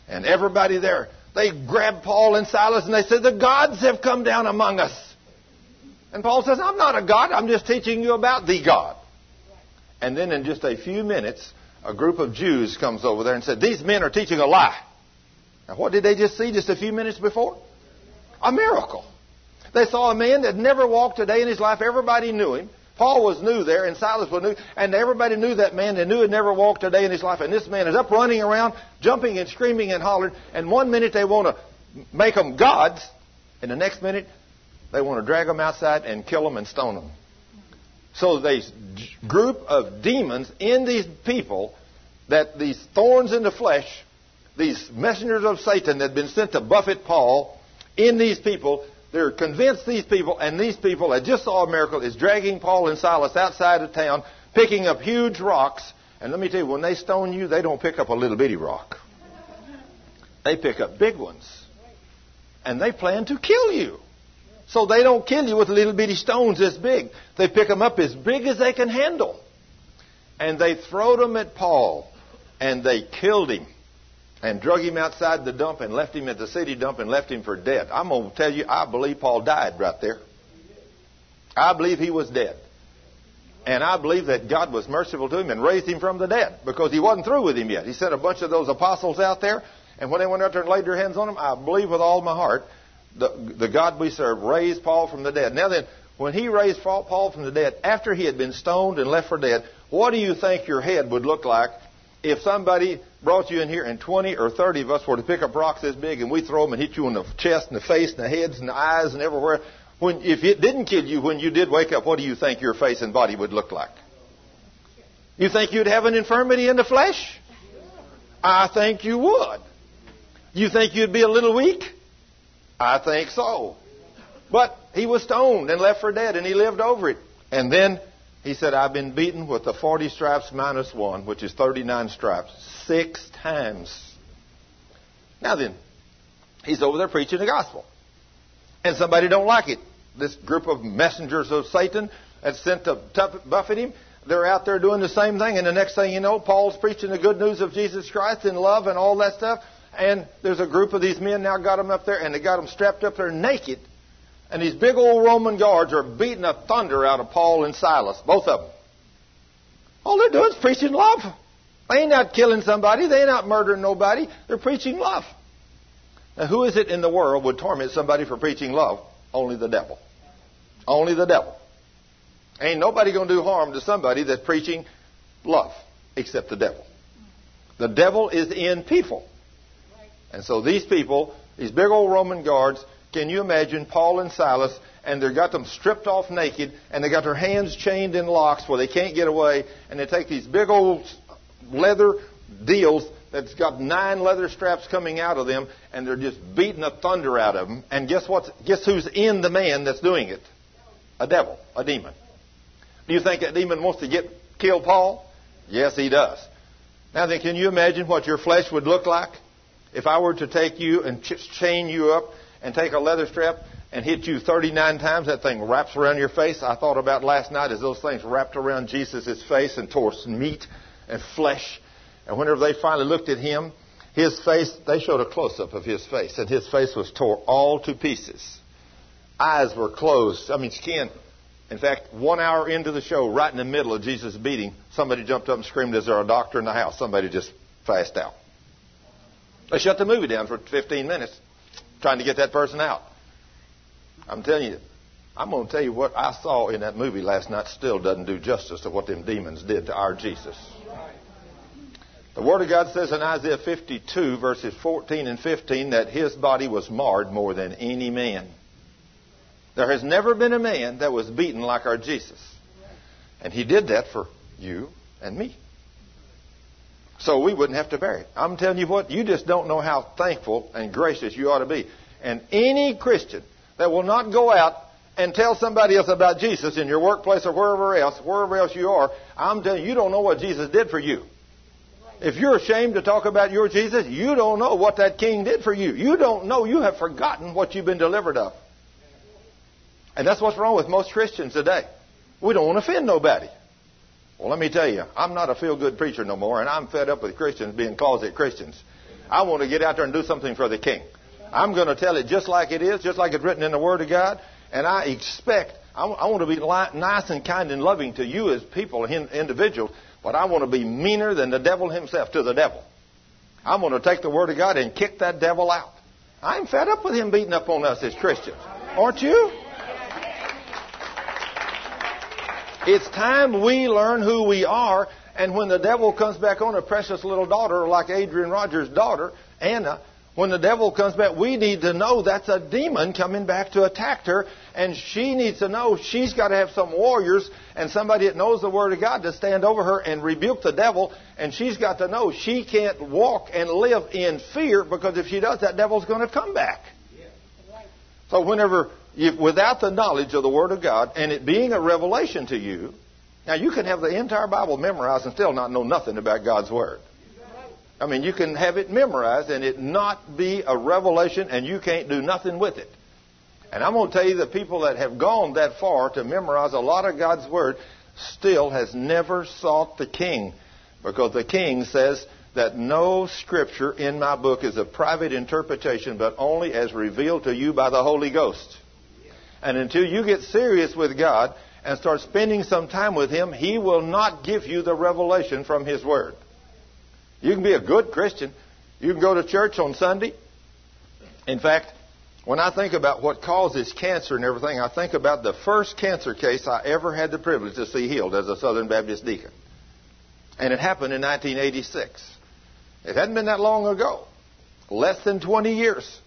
And everybody there, they grab Paul and Silas and they said, The gods have come down among us. And Paul says, I'm not a God, I'm just teaching you about the God. And then in just a few minutes, a group of Jews comes over there and said, These men are teaching a lie. Now, what did they just see just a few minutes before? A miracle. They saw a man that never walked a day in his life. Everybody knew him. Paul was new there, and Silas was new, and everybody knew that man. They knew he'd never walked a day in his life. And this man is up running around, jumping and screaming and hollering. And one minute they want to make them gods, and the next minute they want to drag them outside and kill them and stone them. So this group of demons in these people, that these thorns in the flesh, these messengers of Satan that had been sent to buffet Paul, in these people, they're convinced these people, and these people that just saw a miracle, is dragging Paul and Silas outside of town, picking up huge rocks. And let me tell you, when they stone you, they don't pick up a little bitty rock. They pick up big ones. And they plan to kill you. So they don't kill you with little bitty stones this big. They pick them up as big as they can handle. And they throw them at Paul. And they killed him and drug him outside the dump and left him at the city dump and left him for dead. I'm going to tell you, I believe Paul died right there. I believe he was dead. And I believe that God was merciful to him and raised him from the dead because he wasn't through with him yet. He sent a bunch of those apostles out there, and when they went out there and laid their hands on him, I believe with all my heart the, the God we serve raised Paul from the dead. Now then, when he raised Paul from the dead, after he had been stoned and left for dead, what do you think your head would look like if somebody brought you in here and 20 or 30 of us were to pick up rocks this big and we throw them and hit you in the chest and the face and the heads and the eyes and everywhere, when, if it didn't kill you when you did wake up, what do you think your face and body would look like? You think you'd have an infirmity in the flesh? I think you would. You think you'd be a little weak? I think so. But he was stoned and left for dead and he lived over it. And then he said, I've been beaten with the 40 stripes minus one, which is 39 stripes, six times. Now then, he's over there preaching the gospel. And somebody don't like it. This group of messengers of Satan that's sent to buffet him, they're out there doing the same thing. And the next thing you know, Paul's preaching the good news of Jesus Christ and love and all that stuff. And there's a group of these men now got them up there, and they got them strapped up there naked and these big old Roman guards are beating the thunder out of Paul and Silas, both of them. All they're doing is preaching love. They ain't not killing somebody. They ain't not murdering nobody. They're preaching love. Now, who is it in the world would torment somebody for preaching love? Only the devil. Only the devil. Ain't nobody going to do harm to somebody that's preaching love except the devil. The devil is in people. And so these people, these big old Roman guards, can you imagine Paul and Silas and they've got them stripped off naked and they've got their hands chained in locks where they can't get away and they take these big old leather deals that's got nine leather straps coming out of them and they're just beating the thunder out of them and guess what guess who's in the man that's doing it? A devil a demon. Do you think that demon wants to get kill Paul? Yes he does. Now then can you imagine what your flesh would look like if I were to take you and chain you up and take a leather strap and hit you 39 times, that thing wraps around your face. I thought about last night as those things wrapped around Jesus' face and tore meat and flesh. And whenever they finally looked at him His face, they showed a close up of his face, and his face was tore all to pieces. Eyes were closed. I mean, skin. In fact, one hour into the show, right in the middle of Jesus' beating, somebody jumped up and screamed, Is there a doctor in the house? Somebody just passed out. They shut the movie down for 15 minutes trying to get that person out. I'm telling you, I'm going to tell you what I saw in that movie last night still doesn't do justice to what them demons did to our Jesus. The Word of God says in Isaiah 52, verses 14 and 15, that his body was marred more than any man. There has never been a man that was beaten like our Jesus. And he did that for you and me. So we wouldn't have to bear it. I'm telling you what, you just don't know how thankful and gracious you ought to be. And any Christian that will not go out and tell somebody else about Jesus in your workplace or wherever else, wherever else you are, I'm telling you, you don't know what Jesus did for you. If you're ashamed to talk about your Jesus, you don't know what that king did for you. You don't know. You have forgotten what you've been delivered of. And that's what's wrong with most Christians today. We don't want to offend nobody. Well, let me tell you, I'm not a feel good preacher no more, and I'm fed up with Christians being closet Christians. I want to get out there and do something for the king. I'm going to tell it just like it is, just like it's written in the Word of God, and I expect, I, I want to be nice and kind and loving to you as people, individuals, but I want to be meaner than the devil himself to the devil. I'm going to take the Word of God and kick that devil out. I'm fed up with him beating up on us as Christians. Aren't you? It's time we learn who we are, and when the devil comes back on a precious little daughter like Adrian Rogers' daughter, Anna, when the devil comes back, we need to know that's a demon coming back to attack her, and she needs to know she's got to have some warriors and somebody that knows the Word of God to stand over her and rebuke the devil, and she's got to know she can't walk and live in fear because if she does, that devil's going to come back. So whenever, without the knowledge of the Word of God and it being a revelation to you, now you can have the entire Bible memorized and still not know nothing about God's Word. I mean, you can have it memorized and it not be a revelation and you can't do nothing with it. And I'm going to tell you the people that have gone that far to memorize a lot of God's Word still has never sought the King. Because the King says that no scripture in my book is a private interpretation, but only as revealed to you by the Holy Ghost. And until you get serious with God and start spending some time with Him, He will not give you the revelation from His Word. You can be a good Christian. You can go to church on Sunday. In fact, when I think about what causes cancer and everything, I think about the first cancer case I ever had the privilege to see healed as a Southern Baptist deacon. And it happened in 1986. It hadn't been that long ago. Less than 20 years.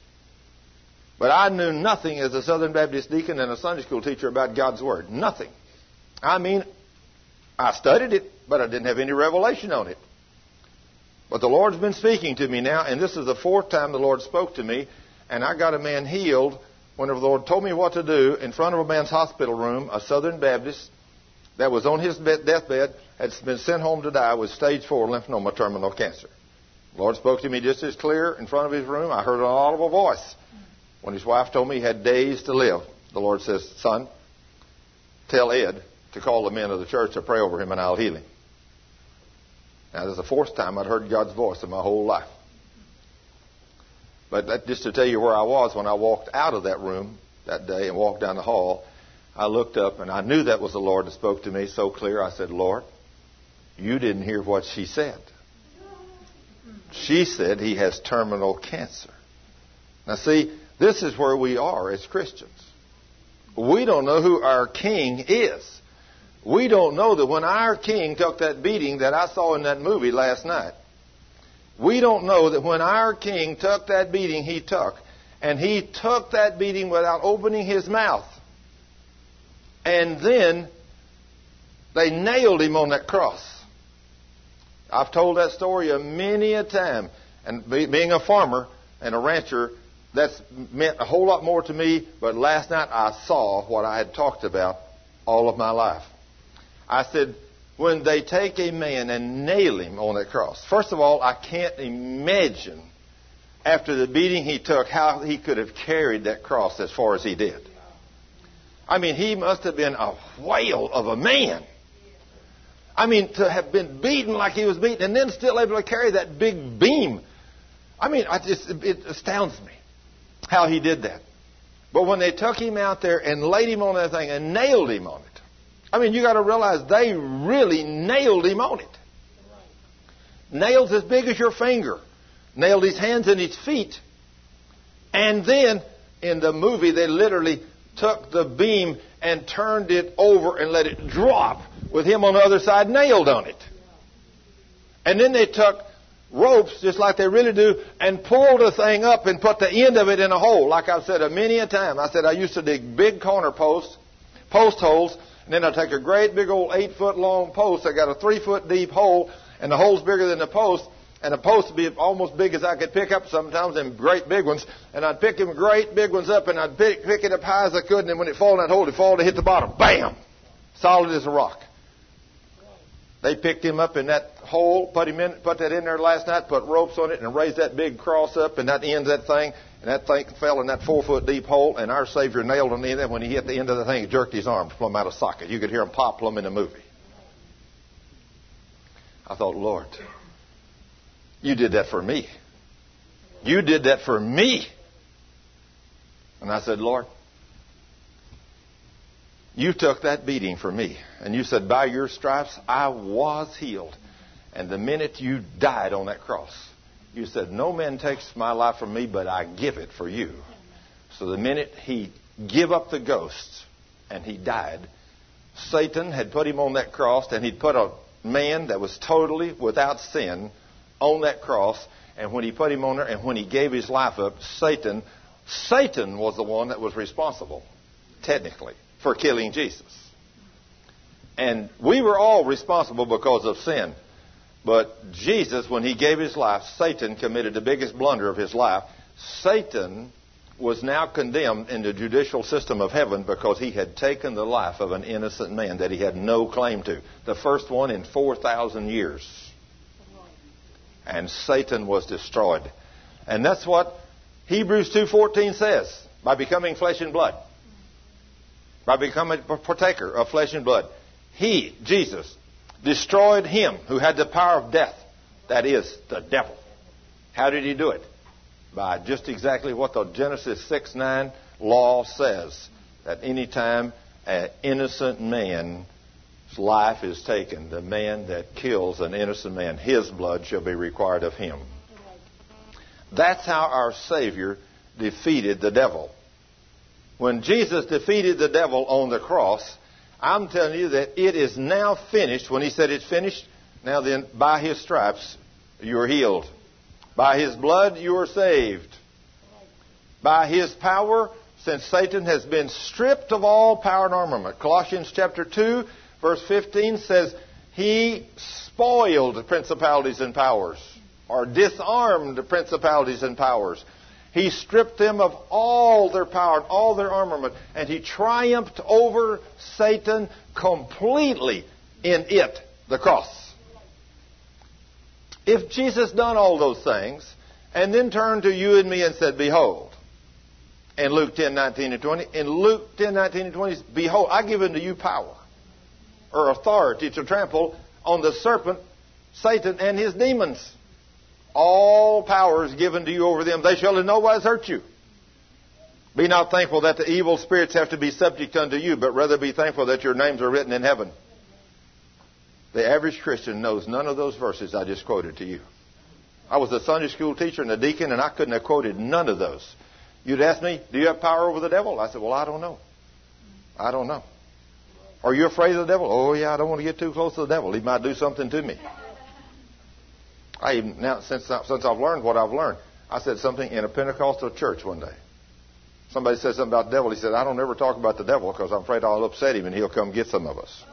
But I knew nothing as a Southern Baptist deacon and a Sunday school teacher about God's Word. Nothing. I mean, I studied it, but I didn't have any revelation on it. But the Lord's been speaking to me now, and this is the fourth time the Lord spoke to me, and I got a man healed whenever the Lord told me what to do in front of a man's hospital room, a Southern Baptist that was on his deathbed, had been sent home to die with stage four lymphoma terminal cancer. The Lord spoke to me just as clear in front of his room. I heard an audible voice. When his wife told me he had days to live, the Lord says, Son, tell Ed to call the men of the church to pray over him and I'll heal him. Now, this is the fourth time I'd heard God's voice in my whole life. But that, just to tell you where I was when I walked out of that room that day and walked down the hall, I looked up and I knew that was the Lord that spoke to me so clear. I said, Lord, you didn't hear what she said. She said he has terminal cancer. Now, see, this is where we are as Christians. We don't know who our king is. We don't know that when our king took that beating that I saw in that movie last night, we don't know that when our king took that beating he took, and he took that beating without opening his mouth, and then they nailed him on that cross. I've told that story many a time, and being a farmer and a rancher, that's meant a whole lot more to me. But last night I saw what I had talked about all of my life. I said, when they take a man and nail him on that cross, first of all, I can't imagine after the beating he took how he could have carried that cross as far as he did. I mean, he must have been a whale of a man. I mean, to have been beaten like he was beaten and then still able to carry that big beam I mean, just, it astounds me how he did that. But when they took him out there and laid him on that thing and nailed him on it, I mean, you got to realize they really nailed him on it. Nails as big as your finger. Nailed his hands and his feet. And then in the movie, they literally took the beam and turned it over and let it drop with him on the other side nailed on it. And then they took ropes, just like they really do, and pulled the thing up and put the end of it in a hole. Like I've said a many a time. I said I used to dig big corner posts, post holes, and then I'd take a great big old eight foot long post. I got a three foot deep hole, and the hole's bigger than the post, and the post would be almost big as I could pick up sometimes, and great big ones. And I'd pick them great big ones up, and I'd pick, pick it up high as I could, and then when it fall in that hole, it'd fall to hit the bottom. Bam! Solid as a rock. They picked him up in that hole, put him in, put that in there last night, put ropes on it, and raised that big cross up, and that ends that thing, and that thing fell in that four foot deep hole, and our Savior nailed on the end. When he hit the end of the thing, he jerked his arm plumb out of socket. You could hear him pop plumb in the movie. I thought, Lord, you did that for me. You did that for me. And I said, Lord, you took that beating for me. And you said, By your stripes, I was healed. And the minute you died on that cross, you said, No man takes my life from me, but I give it for you. So the minute he give up the ghosts and he died, Satan had put him on that cross and he'd put a man that was totally without sin on that cross. And when he put him on there and when he gave his life up, Satan, Satan was the one that was responsible, technically, for killing Jesus. And we were all responsible because of sin. But Jesus, when he gave his life, Satan committed the biggest blunder of his life. Satan was now condemned in the judicial system of heaven because he had taken the life of an innocent man that he had no claim to. The first one in 4,000 years. And Satan was destroyed. And that's what Hebrews 2.14 says, by becoming flesh and blood. By becoming a partaker of flesh and blood. He, Jesus, destroyed him who had the power of death. That is, the devil. How did he do it? By just exactly what the Genesis 6 9 law says that any time an innocent man's life is taken, the man that kills an innocent man, his blood shall be required of him. That's how our Savior defeated the devil. When Jesus defeated the devil on the cross, I'm telling you that it is now finished. When he said it's finished, now then, by his stripes, you are healed. By his blood, you are saved. By his power, since Satan has been stripped of all power and armament. Colossians chapter 2, verse 15 says, He spoiled principalities and powers, or disarmed principalities and powers. He stripped them of all their power, all their armament, and he triumphed over Satan completely in it, the cross. If Jesus done all those things, and then turned to you and me and said, Behold, in Luke 10, 19 and 20, in Luke 10, 19 and 20, Behold, I give unto you power or authority to trample on the serpent, Satan, and his demons. All power is given to you over them. They shall in no wise hurt you. Be not thankful that the evil spirits have to be subject unto you, but rather be thankful that your names are written in heaven. The average Christian knows none of those verses I just quoted to you. I was a Sunday school teacher and a deacon, and I couldn't have quoted none of those. You'd ask me, Do you have power over the devil? I said, Well, I don't know. I don't know. Are you afraid of the devil? Oh, yeah, I don't want to get too close to the devil. He might do something to me. I even now since since I've learned what I've learned, I said something in a Pentecostal church one day. Somebody said something about the devil. He said, "I don't ever talk about the devil because I'm afraid I'll upset him and he'll come get some of us."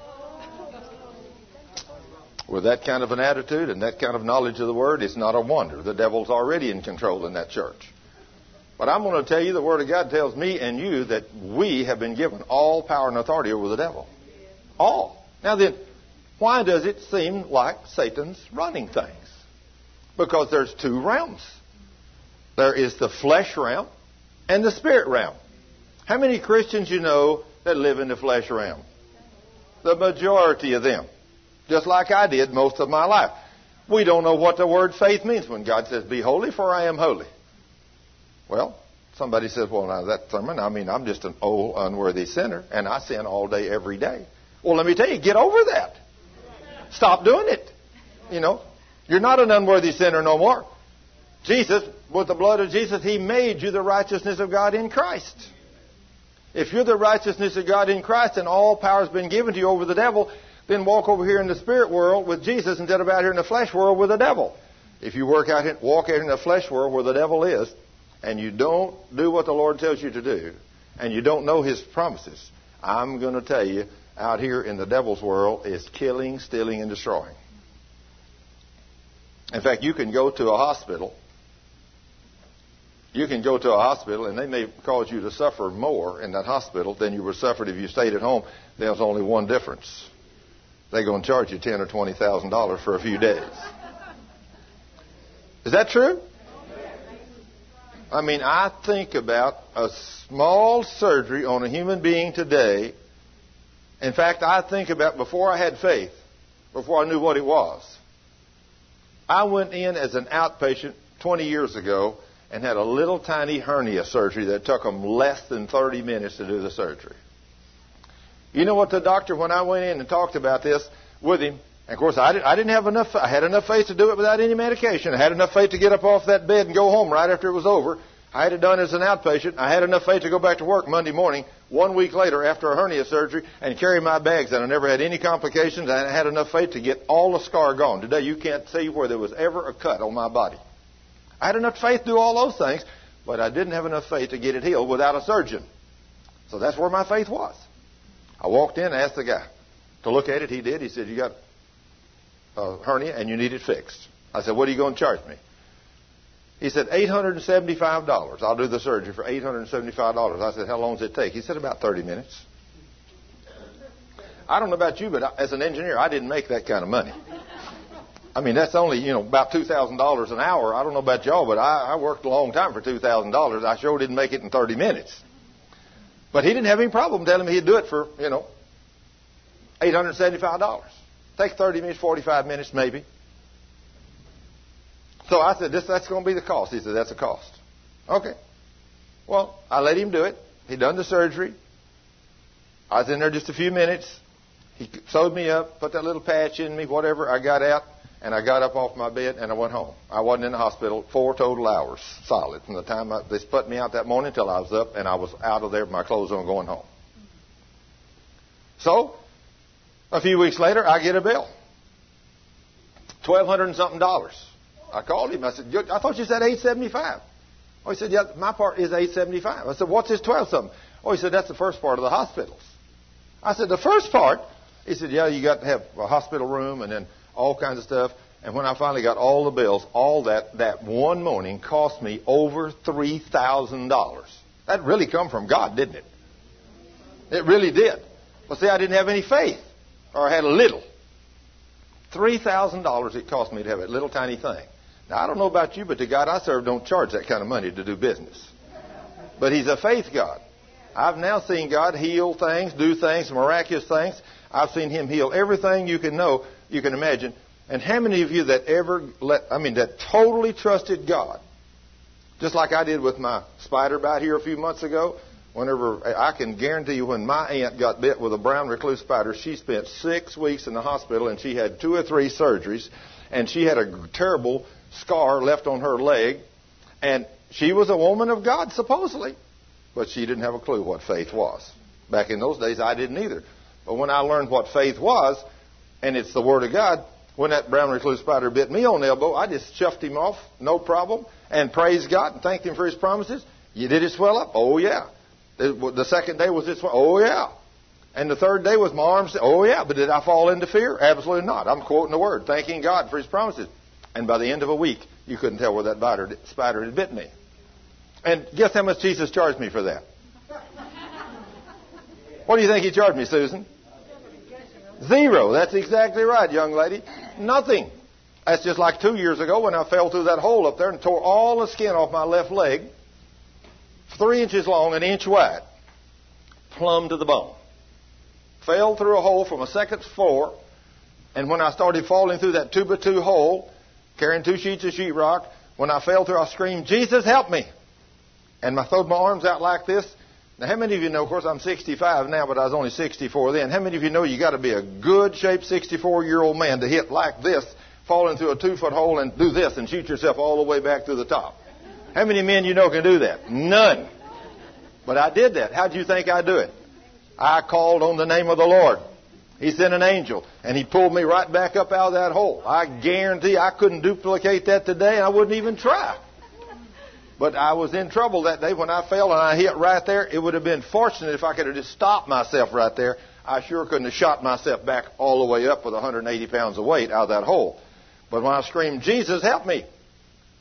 With that kind of an attitude and that kind of knowledge of the word, it's not a wonder the devil's already in control in that church. But I'm going to tell you the word of God tells me and you that we have been given all power and authority over the devil. All. Now then, why does it seem like Satan's running things? Because there's two realms. There is the flesh realm and the spirit realm. How many Christians you know that live in the flesh realm? The majority of them. Just like I did most of my life. We don't know what the word faith means when God says, Be holy, for I am holy. Well, somebody says, Well, now that sermon, I mean, I'm just an old, unworthy sinner, and I sin all day, every day. Well, let me tell you, get over that. Stop doing it. You know, you're not an unworthy sinner no more. Jesus, with the blood of Jesus, He made you the righteousness of God in Christ. If you're the righteousness of God in Christ and all power has been given to you over the devil, then walk over here in the spirit world with Jesus instead of out here in the flesh world with the devil. If you work out here, walk out in the flesh world where the devil is, and you don't do what the Lord tells you to do, and you don't know His promises, I'm going to tell you, out here in the devil's world is killing, stealing, and destroying. In fact, you can go to a hospital. You can go to a hospital, and they may cause you to suffer more in that hospital than you would suffered if you stayed at home. There's only one difference they're going to charge you ten or twenty thousand dollars for a few days. Is that true? I mean, I think about a small surgery on a human being today. In fact, I think about before I had faith, before I knew what it was. I went in as an outpatient 20 years ago and had a little tiny hernia surgery that took them less than 30 minutes to do the surgery. You know what the doctor, when I went in and talked about this with him, and of course I, did, I didn't have enough, I had enough faith to do it without any medication. I had enough faith to get up off that bed and go home right after it was over. I had it done as an outpatient. I had enough faith to go back to work Monday morning, one week later after a hernia surgery, and carry my bags. And I never had any complications. And I had enough faith to get all the scar gone. Today you can't see where there was ever a cut on my body. I had enough faith to do all those things, but I didn't have enough faith to get it healed without a surgeon. So that's where my faith was. I walked in, asked the guy to look at it. He did. He said, "You got a hernia and you need it fixed." I said, "What are you going to charge me?" He said, $875. I'll do the surgery for $875. I said, How long does it take? He said, About 30 minutes. I don't know about you, but as an engineer, I didn't make that kind of money. I mean, that's only, you know, about $2,000 an hour. I don't know about y'all, but I, I worked a long time for $2,000. I sure didn't make it in 30 minutes. But he didn't have any problem telling me he'd do it for, you know, $875. Take 30 minutes, 45 minutes maybe. So I said, this, that's going to be the cost. He said, that's a cost. Okay. Well, I let him do it. He done the surgery. I was in there just a few minutes. He sewed me up, put that little patch in me, whatever. I got out, and I got up off my bed, and I went home. I wasn't in the hospital four total hours solid from the time I, they put me out that morning until I was up, and I was out of there with my clothes on going home. So, a few weeks later, I get a bill. Twelve hundred and something dollars. I called him. I said, I thought you said 875. Oh, he said, yeah, my part is 875. I said, what's his 12 something? Oh, he said, that's the first part of the hospitals. I said, the first part? He said, yeah, you got to have a hospital room and then all kinds of stuff. And when I finally got all the bills, all that, that one morning cost me over $3,000. That really come from God, didn't it? It really did. Well, see, I didn't have any faith, or I had a little. $3,000 it cost me to have a little tiny thing. Now, I don't know about you, but the God I serve don't charge that kind of money to do business. But He's a faith God. I've now seen God heal things, do things, miraculous things. I've seen Him heal everything you can know, you can imagine. And how many of you that ever let, I mean, that totally trusted God, just like I did with my spider bite here a few months ago, whenever, I can guarantee you when my aunt got bit with a brown recluse spider, she spent six weeks in the hospital and she had two or three surgeries and she had a terrible scar left on her leg. And she was a woman of God, supposedly, but she didn't have a clue what faith was. Back in those days, I didn't either. But when I learned what faith was, and it's the Word of God, when that brown recluse spider bit me on the elbow, I just chuffed him off, no problem, and praised God and thanked Him for His promises. You did it swell up? Oh, yeah. The second day was this one? Oh, yeah. And the third day was my arms? Oh, yeah. But did I fall into fear? Absolutely not. I'm quoting the Word, thanking God for His promises. And by the end of a week, you couldn't tell where that spider had bit me. And guess how much Jesus charged me for that? What do you think he charged me, Susan? Zero. That's exactly right, young lady. Nothing. That's just like two years ago when I fell through that hole up there and tore all the skin off my left leg, three inches long, an inch wide, plumb to the bone. Fell through a hole from a second floor, and when I started falling through that two by two hole, carrying two sheets of sheetrock. When I fell through, I screamed, Jesus, help me. And I throwed my arms out like this. Now, how many of you know, of course, I'm 65 now, but I was only 64 then. How many of you know you got to be a good shaped 64 year old man to hit like this, fall into a two foot hole and do this and shoot yourself all the way back to the top? How many men you know can do that? None. But I did that. How do you think I do it? I called on the name of the Lord. He sent an angel, and he pulled me right back up out of that hole. I guarantee I couldn't duplicate that today. I wouldn't even try. But I was in trouble that day when I fell and I hit right there. It would have been fortunate if I could have just stopped myself right there. I sure couldn't have shot myself back all the way up with 180 pounds of weight out of that hole. But when I screamed, Jesus, help me,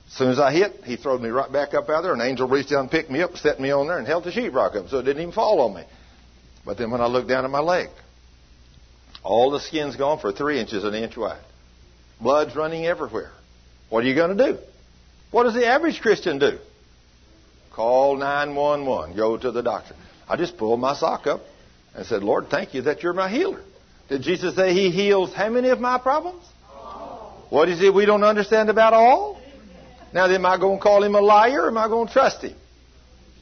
as soon as I hit, he threw me right back up out there. An angel reached down and picked me up, set me on there, and held the sheetrock up so it didn't even fall on me. But then when I looked down at my leg, all the skin's gone for three inches an inch wide. Blood's running everywhere. What are you going to do? What does the average Christian do? Call 911. Go to the doctor. I just pulled my sock up and said, Lord, thank you that you're my healer. Did Jesus say he heals how many of my problems? What is it we don't understand about all? Now, am I going to call him a liar or am I going to trust him?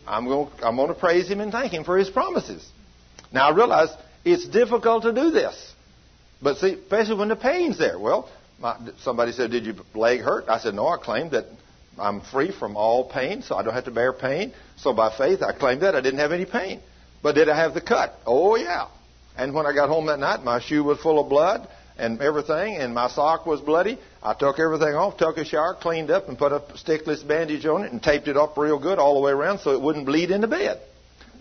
I'm going, I'm going to praise him and thank him for his promises. Now, I realize it's difficult to do this. But see, especially when the pain's there. Well, my, somebody said, Did your leg hurt? I said, No, I claimed that I'm free from all pain, so I don't have to bear pain. So by faith, I claimed that I didn't have any pain. But did I have the cut? Oh, yeah. And when I got home that night, my shoe was full of blood and everything, and my sock was bloody. I took everything off, took a shower, cleaned up, and put a stickless bandage on it and taped it up real good all the way around so it wouldn't bleed into bed.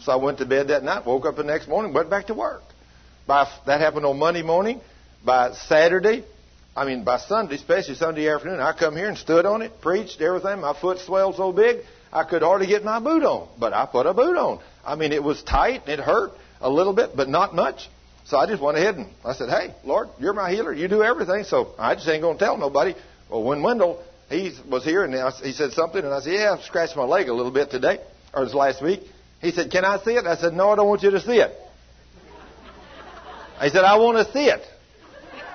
So I went to bed that night, woke up the next morning, went back to work. By, that happened on Monday morning. By Saturday, I mean by Sunday, especially Sunday afternoon, I come here and stood on it, preached everything. My foot swelled so big I could hardly get my boot on, but I put a boot on. I mean it was tight, and it hurt a little bit, but not much. So I just went ahead and I said, "Hey, Lord, you're my healer. You do everything." So I just ain't to tell nobody. Well, when Wendell he was here and he said something, and I said, "Yeah, I scratched my leg a little bit today, or last week." He said, Can I see it? I said, No, I don't want you to see it. He said, I want to see it.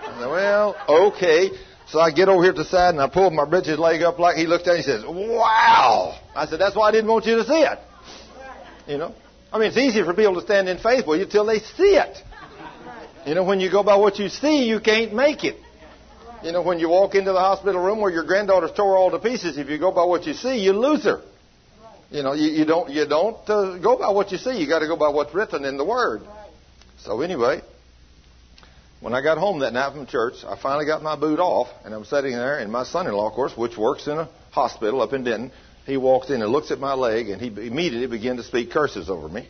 I said, Well, okay. So I get over here to the side and I pull my britches leg up like he looked at it and he says, Wow. I said, That's why I didn't want you to see it. You know? I mean, it's easy for people to stand in faith with you till they see it. You know, when you go by what you see, you can't make it. You know, when you walk into the hospital room where your granddaughter's tore all to pieces, if you go by what you see, you lose her. You know, you, you don't you don't uh, go by what you see. You got to go by what's written in the Word. So anyway, when I got home that night from church, I finally got my boot off, and I'm sitting there, and my son-in-law, of course, which works in a hospital up in Denton, he walks in and looks at my leg, and he immediately began to speak curses over me.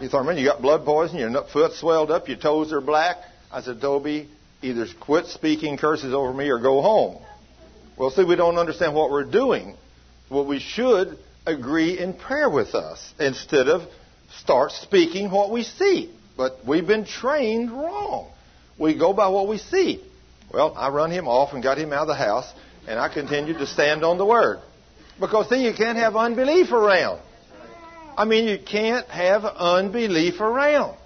He thought, man, you got blood poison, your foot swelled up, your toes are black. I said, Toby, either quit speaking curses over me or go home. Well, see, we don't understand what we're doing. What we should agree in prayer with us instead of start speaking what we see. But we've been trained wrong. We go by what we see. Well, I run him off and got him out of the house, and I continued to stand on the word. Because see, you can't have unbelief around. I mean, you can't have unbelief around.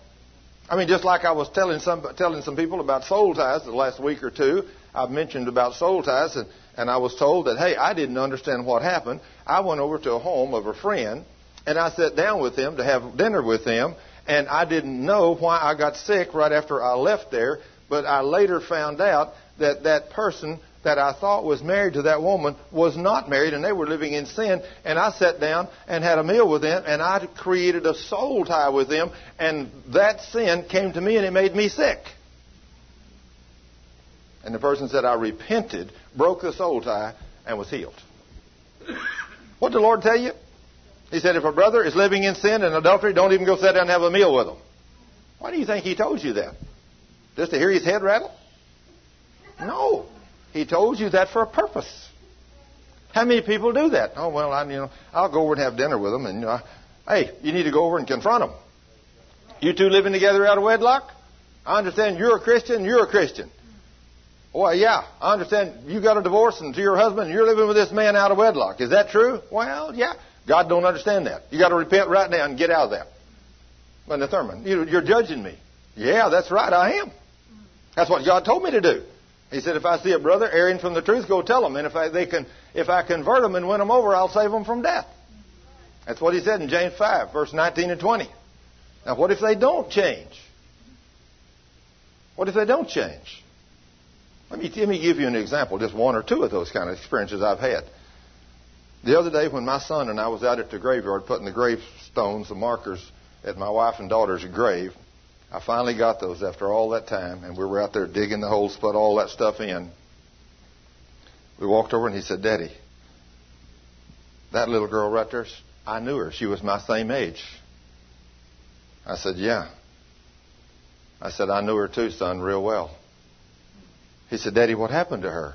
I mean, just like I was telling some telling some people about soul ties the last week or two, I've mentioned about soul ties, and and I was told that, hey, I didn't understand what happened. I went over to a home of a friend, and I sat down with him to have dinner with him, and I didn't know why I got sick right after I left there, but I later found out that that person that I thought was married to that woman was not married, and they were living in sin. And I sat down and had a meal with them, and I created a soul tie with them, and that sin came to me, and it made me sick. And the person said, I repented, broke the soul tie, and was healed. What did the Lord tell you? He said, if a brother is living in sin and adultery, don't even go sit down and have a meal with him. Why do you think he told you that? Just to hear his head rattle? No. He told you that for a purpose. How many people do that? Oh well, I you know I'll go over and have dinner with them, and know, hey, you need to go over and confront them. You two living together out of wedlock? I understand you're a Christian. You're a Christian. Well, yeah, I understand you got a divorce and to your husband and you're living with this man out of wedlock. Is that true? Well, yeah. God don't understand that. You got to repent right now and get out of that. But Thurman, you're judging me. Yeah, that's right, I am. That's what God told me to do. He said, if I see a brother erring from the truth, go tell them. And if I, they can, if I convert them and win them over, I'll save them from death. That's what he said in James 5, verse 19 and 20. Now, what if they don't change? What if they don't change? Let me, let me give you an example, just one or two of those kind of experiences I've had. The other day, when my son and I was out at the graveyard putting the gravestones, the markers at my wife and daughter's grave, I finally got those after all that time, and we were out there digging the holes, put all that stuff in. We walked over, and he said, Daddy, that little girl right there, I knew her. She was my same age. I said, Yeah. I said, I knew her too, son, real well. He said, Daddy, what happened to her?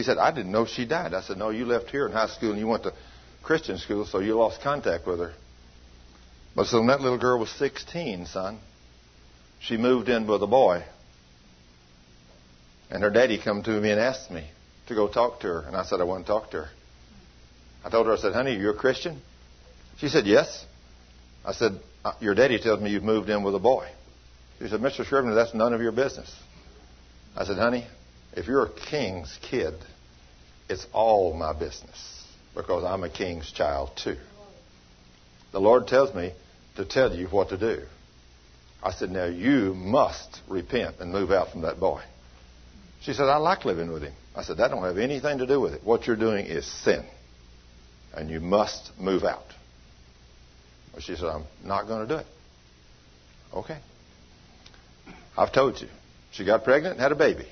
He said, I didn't know she died. I said, No, you left here in high school and you went to Christian school, so you lost contact with her. But so when that little girl was 16, son, she moved in with a boy. And her daddy come to me and asked me to go talk to her. And I said, I want to talk to her. I told her, I said, honey, you're a Christian? She said, yes. I said, uh, your daddy tells me you've moved in with a boy. She said, Mr. Scrivener, that's none of your business. I said, honey, if you're a king's kid, it's all my business because I'm a king's child too. The Lord tells me to tell you what to do. I said, Now you must repent and move out from that boy. She said, I like living with him. I said, That don't have anything to do with it. What you're doing is sin. And you must move out. Well, she said, I'm not going to do it. Okay. I've told you. She got pregnant and had a baby.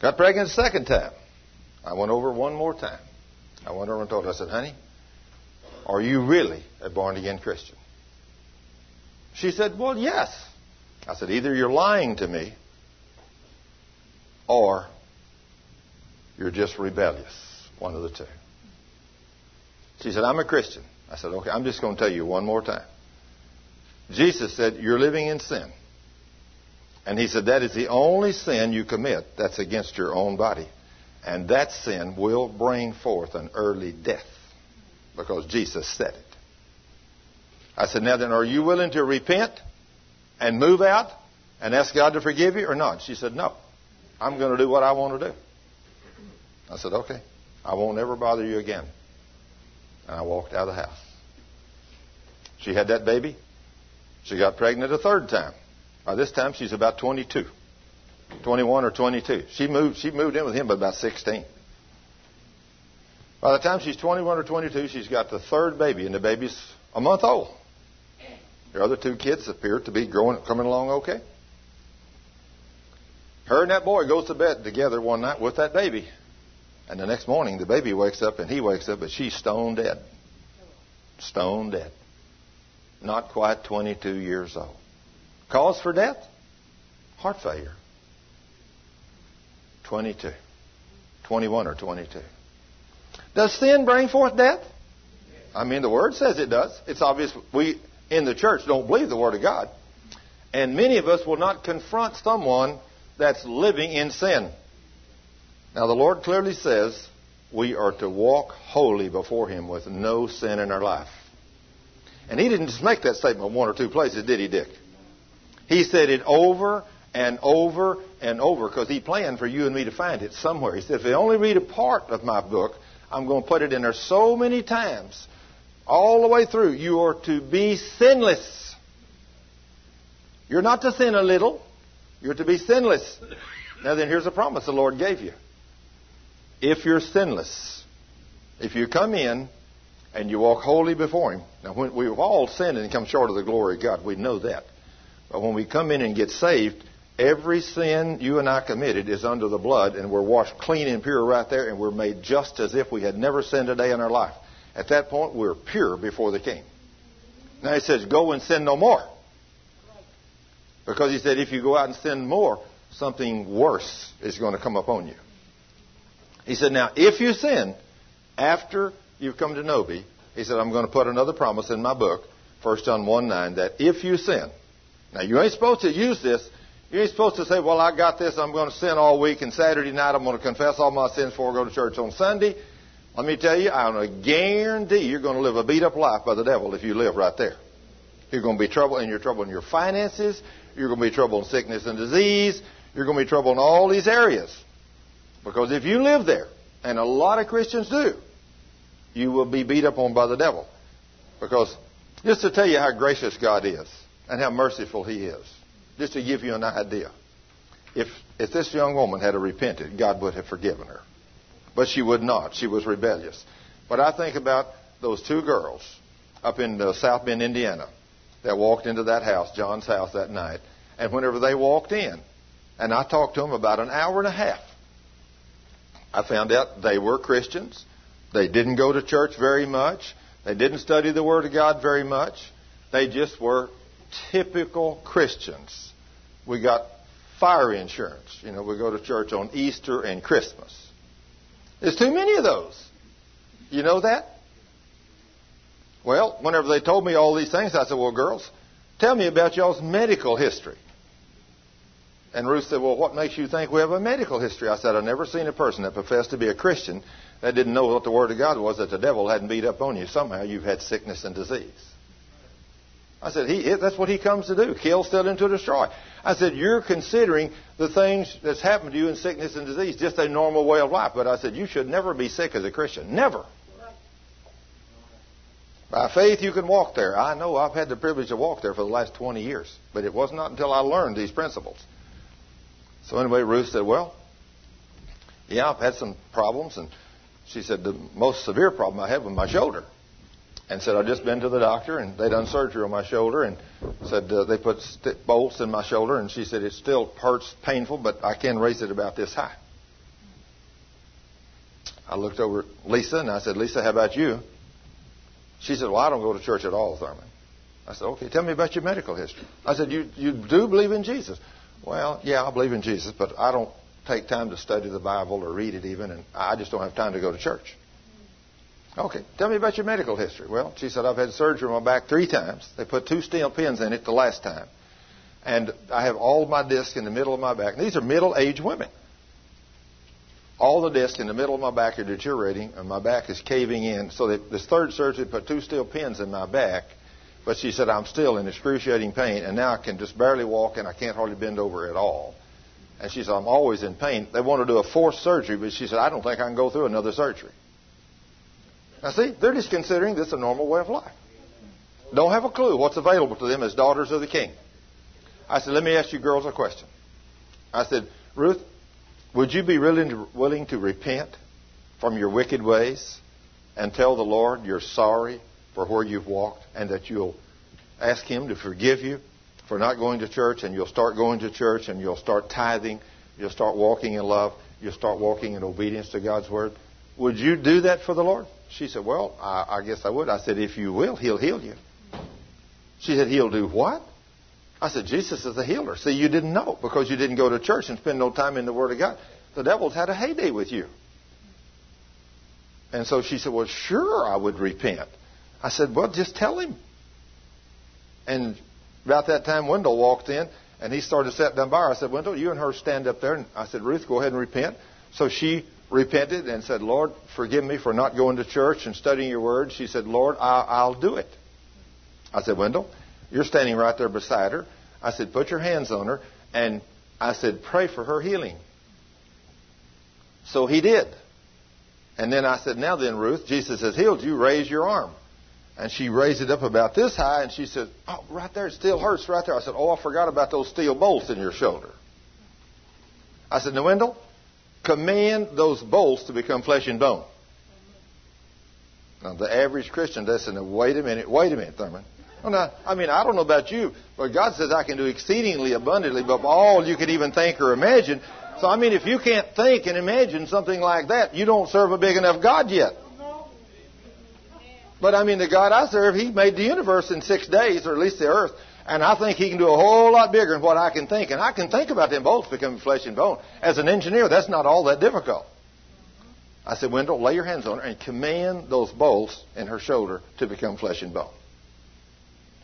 Got pregnant a second time. I went over one more time. I went over and told her, I said, honey, are you really a born again Christian? She said, Well, yes. I said, Either you're lying to me or you're just rebellious. One of the two. She said, I'm a Christian. I said, Okay, I'm just going to tell you one more time. Jesus said, You're living in sin. And he said, That is the only sin you commit that's against your own body. And that sin will bring forth an early death because Jesus said it. I said, Now then, are you willing to repent and move out and ask God to forgive you or not? She said, No. I'm going to do what I want to do. I said, Okay. I won't ever bother you again. And I walked out of the house. She had that baby. She got pregnant a third time. By this time, she's about 22, 21 or 22. She moved, she moved in with him about 16. By the time she's 21 or 22, she's got the third baby, and the baby's a month old. The other two kids appear to be growing, coming along okay. Her and that boy goes to bed together one night with that baby. And the next morning, the baby wakes up and he wakes up, but she's stone dead. Stone dead. Not quite 22 years old. Cause for death? Heart failure. 22. 21 or 22. Does sin bring forth death? I mean, the Word says it does. It's obvious we in the church don't believe the Word of God. And many of us will not confront someone that's living in sin. Now, the Lord clearly says we are to walk holy before Him with no sin in our life. And He didn't just make that statement one or two places, did He, Dick? He said it over and over and over because He planned for you and me to find it somewhere. He said, if they only read a part of my book, I'm going to put it in there so many times all the way through. You are to be sinless. You're not to sin a little. You're to be sinless. Now then, here's a promise the Lord gave you. If you're sinless, if you come in and you walk holy before Him, now when we've all sinned and come short of the glory of God, we know that. But when we come in and get saved, every sin you and I committed is under the blood, and we're washed clean and pure right there, and we're made just as if we had never sinned a day in our life. At that point, we're pure before the King. Now he says, go and sin no more. Because he said, if you go out and sin more, something worse is going to come upon you. He said, now, if you sin after you've come to know me, he said, I'm going to put another promise in my book, 1 John 1 9, that if you sin, now you ain't supposed to use this. You ain't supposed to say, well, I got this, I'm going to sin all week, and Saturday night I'm going to confess all my sins before I go to church on Sunday. Let me tell you, I guarantee you're going to live a beat up life by the devil if you live right there. You're going to be trouble, in you're trouble in your finances. You're going to be trouble in sickness and disease. You're going to be trouble in all these areas. Because if you live there, and a lot of Christians do, you will be beat up on by the devil. Because, just to tell you how gracious God is and how merciful He is, just to give you an idea. If, if this young woman had repented, God would have forgiven her. But she would not. She was rebellious. But I think about those two girls up in uh, South Bend, Indiana, that walked into that house, John's house, that night. And whenever they walked in, and I talked to them about an hour and a half, I found out they were Christians. They didn't go to church very much. They didn't study the Word of God very much. They just were typical Christians. We got fire insurance. You know, we go to church on Easter and Christmas. There's too many of those. You know that? Well, whenever they told me all these things, I said, Well, girls, tell me about y'all's medical history. And Ruth said, Well, what makes you think we have a medical history? I said, I've never seen a person that professed to be a Christian that didn't know what the Word of God was, that the devil hadn't beat up on you. Somehow you've had sickness and disease. I said, he, that's what he comes to do kill, steal, and to destroy. I said, You're considering the things that's happened to you in sickness and disease just a normal way of life. But I said, You should never be sick as a Christian. Never. By faith, you can walk there. I know I've had the privilege to walk there for the last 20 years, but it was not until I learned these principles. So, anyway, Ruth said, Well, yeah, I've had some problems. And she said, The most severe problem I have with my shoulder. And said, I've just been to the doctor, and they done surgery on my shoulder, and said uh, they put bolts in my shoulder. And she said, It still hurts, painful, but I can raise it about this high. I looked over at Lisa, and I said, Lisa, how about you? She said, Well, I don't go to church at all, Thurman. I said, Okay, tell me about your medical history. I said, You, you do believe in Jesus? Well, yeah, I believe in Jesus, but I don't take time to study the Bible or read it even, and I just don't have time to go to church. Okay, tell me about your medical history. Well, she said, I've had surgery on my back three times. They put two steel pins in it the last time. And I have all my discs in the middle of my back. And these are middle aged women. All the discs in the middle of my back are deteriorating, and my back is caving in. So they, this third surgery put two steel pins in my back. But she said, I'm still in excruciating pain, and now I can just barely walk, and I can't hardly bend over at all. And she said, I'm always in pain. They want to do a fourth surgery, but she said, I don't think I can go through another surgery. Now, see, they're just considering this a normal way of life. Don't have a clue what's available to them as daughters of the king. I said, let me ask you girls a question. I said, Ruth, would you be to, willing to repent from your wicked ways and tell the Lord you're sorry for where you've walked and that you'll ask Him to forgive you for not going to church and you'll start going to church and you'll start tithing, you'll start walking in love, you'll start walking in obedience to God's Word? Would you do that for the Lord? She said, Well, I, I guess I would. I said, If you will, He'll heal you. She said, He'll do what? I said, Jesus is a healer. See, you didn't know because you didn't go to church and spend no time in the Word of God. The devil's had a heyday with you. And so she said, Well, sure, I would repent. I said, Well, just tell him. And about that time, Wendell walked in and he started sitting down by her. I said, Wendell, you and her stand up there. And I said, Ruth, go ahead and repent. So she repented and said, Lord, forgive me for not going to church and studying your word. She said, Lord, I'll, I'll do it. I said, Wendell, you're standing right there beside her. I said, put your hands on her. And I said, pray for her healing. So he did. And then I said, now then, Ruth, Jesus has healed you. Raise your arm. And she raised it up about this high, and she said, oh, right there, it still hurts right there. I said, oh, I forgot about those steel bolts in your shoulder. I said, now, Wendell, command those bolts to become flesh and bone. Now, the average Christian doesn't wait a minute, wait a minute, Thurman. Well, now, I mean, I don't know about you, but God says I can do exceedingly abundantly above all you could even think or imagine. So, I mean, if you can't think and imagine something like that, you don't serve a big enough God yet. But I mean, the God I serve, He made the universe in six days, or at least the earth. And I think He can do a whole lot bigger than what I can think. And I can think about them bolts becoming flesh and bone. As an engineer, that's not all that difficult. I said, Wendell, lay your hands on her and command those bolts in her shoulder to become flesh and bone.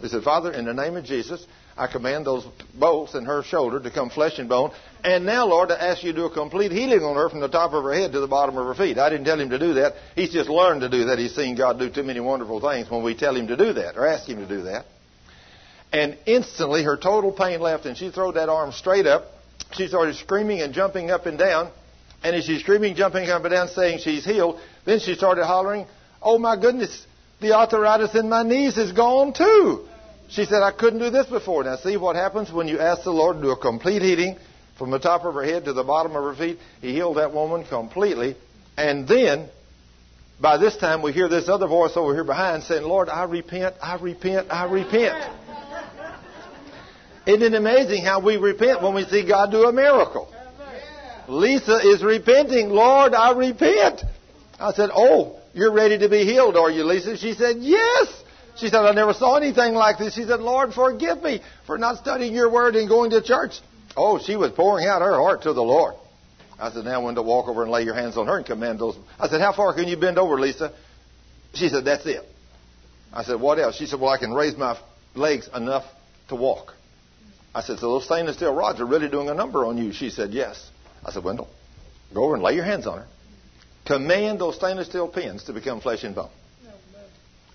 He said, Father, in the name of Jesus, I command those bolts in her shoulder to come flesh and bone. And now, Lord, I ask you to do a complete healing on her from the top of her head to the bottom of her feet. I didn't tell him to do that. He's just learned to do that. He's seen God do too many wonderful things when we tell him to do that or ask him to do that. And instantly her total pain left and she threw that arm straight up she started screaming and jumping up and down. And as she's screaming, jumping up and down, saying she's healed, then she started hollering, Oh my goodness, the arthritis in my knees is gone too. She said, I couldn't do this before. Now see what happens when you ask the Lord to do a complete healing from the top of her head to the bottom of her feet. He healed that woman completely. And then, by this time, we hear this other voice over here behind saying, Lord, I repent, I repent, I repent. Isn't it amazing how we repent when we see God do a miracle? Lisa is repenting. Lord, I repent. I said, Oh, you're ready to be healed, are you, Lisa? She said, Yes. She said, I never saw anything like this. She said, Lord, forgive me for not studying your word and going to church. Oh, she was pouring out her heart to the Lord. I said, now when to walk over and lay your hands on her and command those. I said, how far can you bend over, Lisa? She said, that's it. I said, what else? She said, well, I can raise my legs enough to walk. I said, so those stainless steel rods are really doing a number on you. She said, yes. I said, Wendell, go over and lay your hands on her. Command those stainless steel pins to become flesh and bone.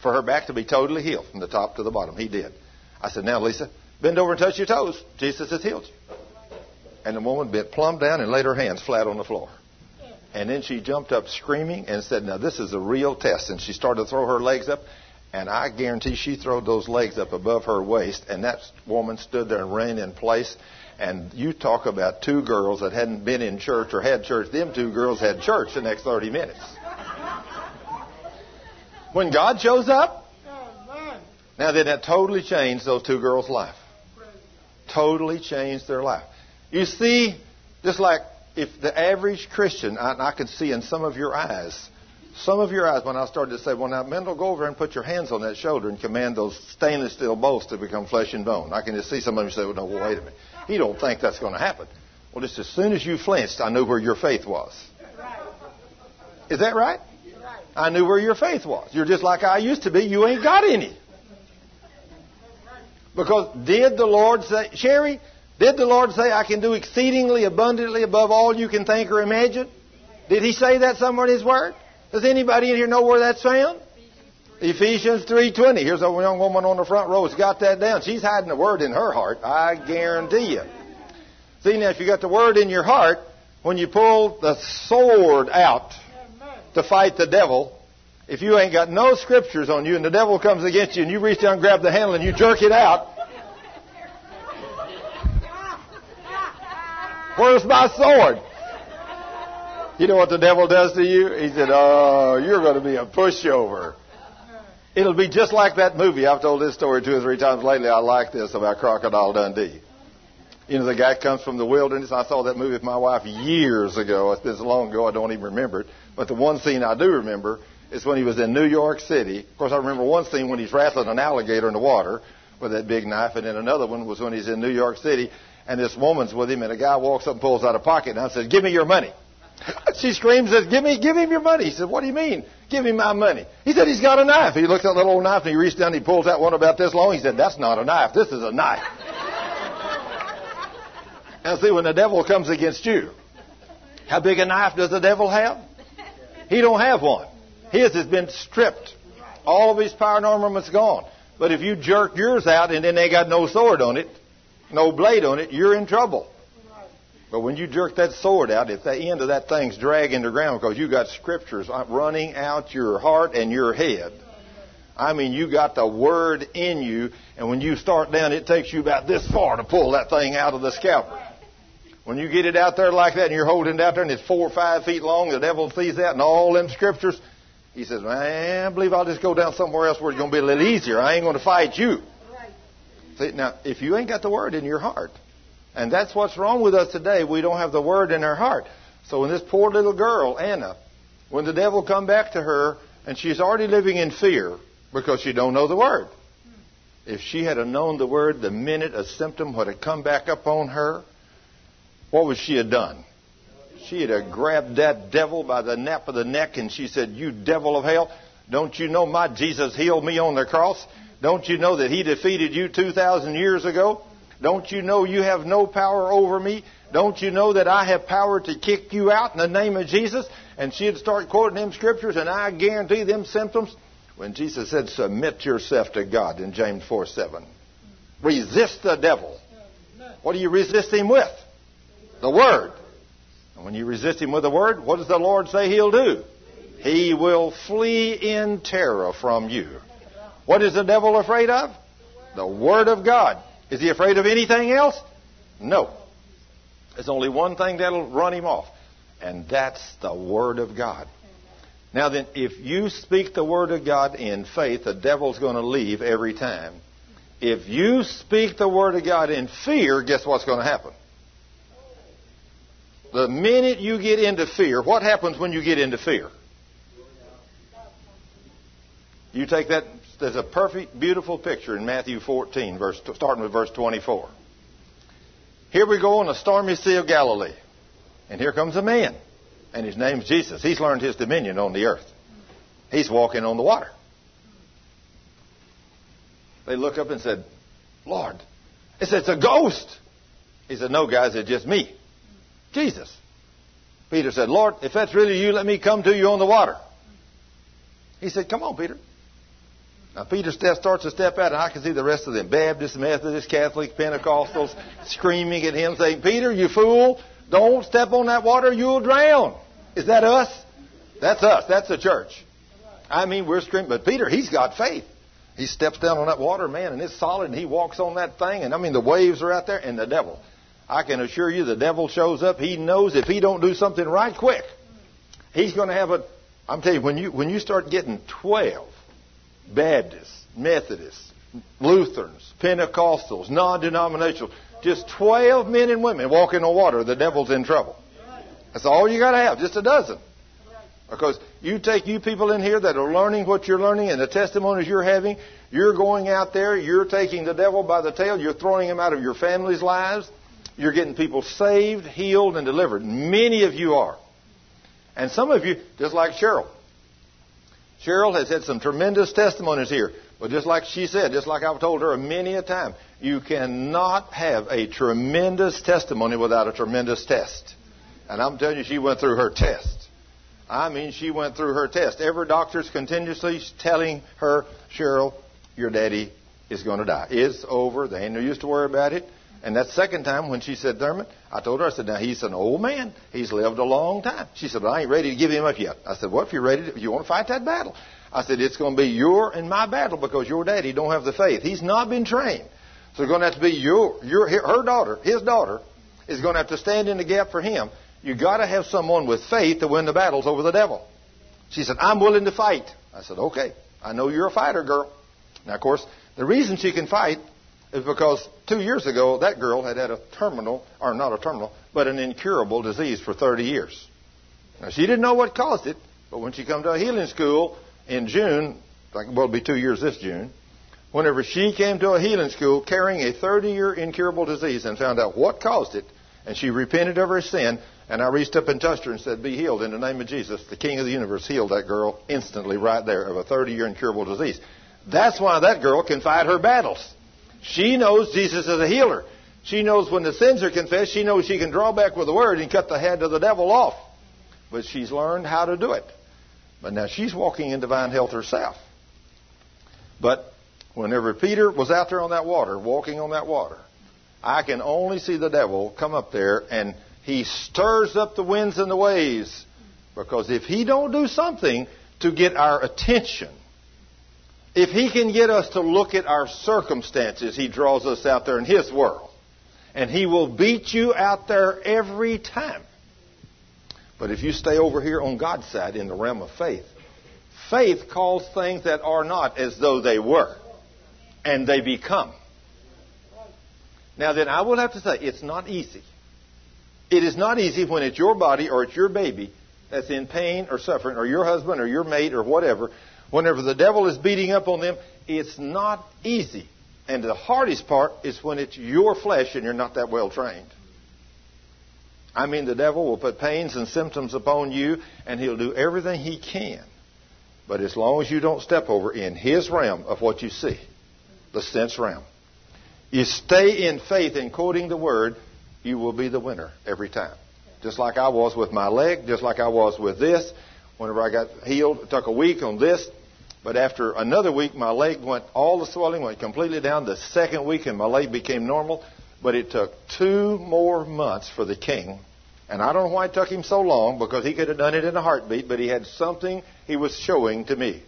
For her back to be totally healed from the top to the bottom. He did. I said, now, Lisa, bend over and touch your toes. Jesus has healed you. And the woman bent plumb down and laid her hands flat on the floor. And then she jumped up screaming and said, Now this is a real test. And she started to throw her legs up. And I guarantee she threw those legs up above her waist. And that woman stood there and ran in place. And you talk about two girls that hadn't been in church or had church. Them two girls had church the next 30 minutes. When God shows up, now then that totally changed those two girls' life. Totally changed their life. You see, just like if the average Christian, I, I can see in some of your eyes, some of your eyes when I started to say, well, now, Wendell, go over and put your hands on that shoulder and command those stainless steel bolts to become flesh and bone. I can just see some of you say, well, no, wait a minute. He don't think that's going to happen. Well, just as soon as you flinched, I knew where your faith was. Is that right? I knew where your faith was. You're just like I used to be. You ain't got any. Because did the Lord say, Sherry, did the Lord say, I can do exceedingly abundantly above all you can think or imagine? Did He say that somewhere in His Word? Does anybody in here know where that's found? Ephesians 3.20. Here's a young woman on the front row who's got that down. She's hiding the Word in her heart. I guarantee you. See, now, if you got the Word in your heart, when you pull the sword out to fight the devil, if you ain't got no scriptures on you and the devil comes against you and you reach down and grab the handle and you jerk it out, Where's my sword? You know what the devil does to you? He said, Oh, you're going to be a pushover. It'll be just like that movie. I've told this story two or three times lately. I like this about Crocodile Dundee. You know, the guy comes from the wilderness. I saw that movie with my wife years ago. It's been so long ago I don't even remember it. But the one scene I do remember is when he was in New York City. Of course, I remember one scene when he's wrestling an alligator in the water with that big knife, and then another one was when he's in New York City and this woman's with him, and a guy walks up and pulls out a pocket and said, "Give me your money." She screams, says, "Give me, give him your money." He says, "What do you mean? Give him my money?" He said, "He's got a knife." He looks at that little old knife and he reaches down and he pulls out one about this long. He said, "That's not a knife. This is a knife." and see, when the devil comes against you, how big a knife does the devil have? He don't have one. His has been stripped. All of his power and armament's gone. But if you jerk yours out and then they got no sword on it, no blade on it, you're in trouble. But when you jerk that sword out, if the end of that thing's dragging the ground because you got scriptures uh, running out your heart and your head, I mean, you got the word in you, and when you start down, it takes you about this far to pull that thing out of the scalper. When you get it out there like that and you're holding it out there and it's four or five feet long, the devil sees that and all them scriptures, he says, Man, I believe I'll just go down somewhere else where it's going to be a little easier. I ain't going to fight you. See, now, if you ain't got the word in your heart, and that's what's wrong with us today, we don't have the word in our heart. So when this poor little girl, Anna, when the devil come back to her, and she's already living in fear because she don't know the word. If she had known the word the minute a symptom would have come back up on her, what would she have done? She'd have grabbed that devil by the nape of the neck and she said, You devil of hell, don't you know my Jesus healed me on the cross? Don't you know that He defeated you 2,000 years ago? Don't you know you have no power over me? Don't you know that I have power to kick you out in the name of Jesus? And she'd start quoting them scriptures, and I guarantee them symptoms. When Jesus said, Submit yourself to God in James 4 7. Resist the devil. What do you resist him with? The Word. And when you resist him with the Word, what does the Lord say he'll do? He will flee in terror from you. What is the devil afraid of? The Word of God. Is he afraid of anything else? No. There's only one thing that'll run him off, and that's the Word of God. Now then, if you speak the Word of God in faith, the devil's going to leave every time. If you speak the Word of God in fear, guess what's going to happen? The minute you get into fear, what happens when you get into fear? You take that, there's a perfect, beautiful picture in Matthew 14, verse, starting with verse 24. Here we go on the stormy sea of Galilee. And here comes a man. And his name's Jesus. He's learned his dominion on the earth. He's walking on the water. They look up and said, Lord, it's, it's a ghost. He said, No, guys, it's just me. Jesus. Peter said, Lord, if that's really you, let me come to you on the water. He said, Come on, Peter. Now, Peter starts to step out, and I can see the rest of them Baptists, Methodists, Catholics, Pentecostals screaming at him, saying, Peter, you fool, don't step on that water, you'll drown. Is that us? That's us. That's the church. I mean, we're screaming, but Peter, he's got faith. He steps down on that water, man, and it's solid, and he walks on that thing, and I mean, the waves are out there, and the devil. I can assure you the devil shows up. He knows if he don't do something right quick, he's going to have a. I'm telling you, when you when you start getting twelve Baptists, Methodists, Lutherans, Pentecostals, non-denominational, just twelve men and women walking on water, the devil's in trouble. That's all you got to have, just a dozen. Because you take you people in here that are learning what you're learning and the testimonies you're having, you're going out there, you're taking the devil by the tail, you're throwing him out of your family's lives, you're getting people saved, healed, and delivered. Many of you are. And some of you, just like Cheryl. Cheryl has had some tremendous testimonies here. But just like she said, just like I've told her many a time, you cannot have a tremendous testimony without a tremendous test. And I'm telling you, she went through her test. I mean, she went through her test. Every doctor's continuously telling her, Cheryl, your daddy is going to die. It's over. They ain't no use to worry about it. And that second time when she said Thurman, I told her, I said, now he's an old man. He's lived a long time. She said, well, I ain't ready to give him up yet. I said, well, if you're ready, to, if you want to fight that battle. I said, it's going to be your and my battle because your daddy don't have the faith. He's not been trained. So it's going to have to be your, your, her daughter, his daughter, is going to have to stand in the gap for him. You got to have someone with faith to win the battles over the devil. She said, I'm willing to fight. I said, okay. I know you're a fighter, girl. Now, of course, the reason she can fight is because two years ago that girl had had a terminal, or not a terminal, but an incurable disease for 30 years. Now she didn't know what caused it, but when she come to a healing school in June, like well, it'll be two years this June, whenever she came to a healing school carrying a 30-year incurable disease and found out what caused it, and she repented of her sin, and I reached up and touched her and said, "Be healed in the name of Jesus." The King of the universe healed that girl instantly right there of a 30-year incurable disease. That's why that girl can fight her battles. She knows Jesus is a healer. She knows when the sins are confessed, she knows she can draw back with the word and cut the head of the devil off. But she's learned how to do it. But now she's walking in divine health herself. But whenever Peter was out there on that water, walking on that water, I can only see the devil come up there and he stirs up the winds and the waves. Because if he don't do something to get our attention, if he can get us to look at our circumstances, he draws us out there in his world. And he will beat you out there every time. But if you stay over here on God's side in the realm of faith, faith calls things that are not as though they were. And they become. Now then, I will have to say, it's not easy. It is not easy when it's your body or it's your baby that's in pain or suffering, or your husband or your mate or whatever, whenever the devil is beating up on them, it's not easy. And the hardest part is when it's your flesh and you're not that well trained. I mean, the devil will put pains and symptoms upon you, and he'll do everything he can. But as long as you don't step over in his realm of what you see, the sense realm, you stay in faith in quoting the word, you will be the winner every time. Just like I was with my leg, just like I was with this. Whenever I got healed, it took a week on this. But after another week, my leg went, all the swelling went completely down. The second week, and my leg became normal. But it took two more months for the king. And I don't know why it took him so long because he could have done it in a heartbeat, but he had something he was showing to me.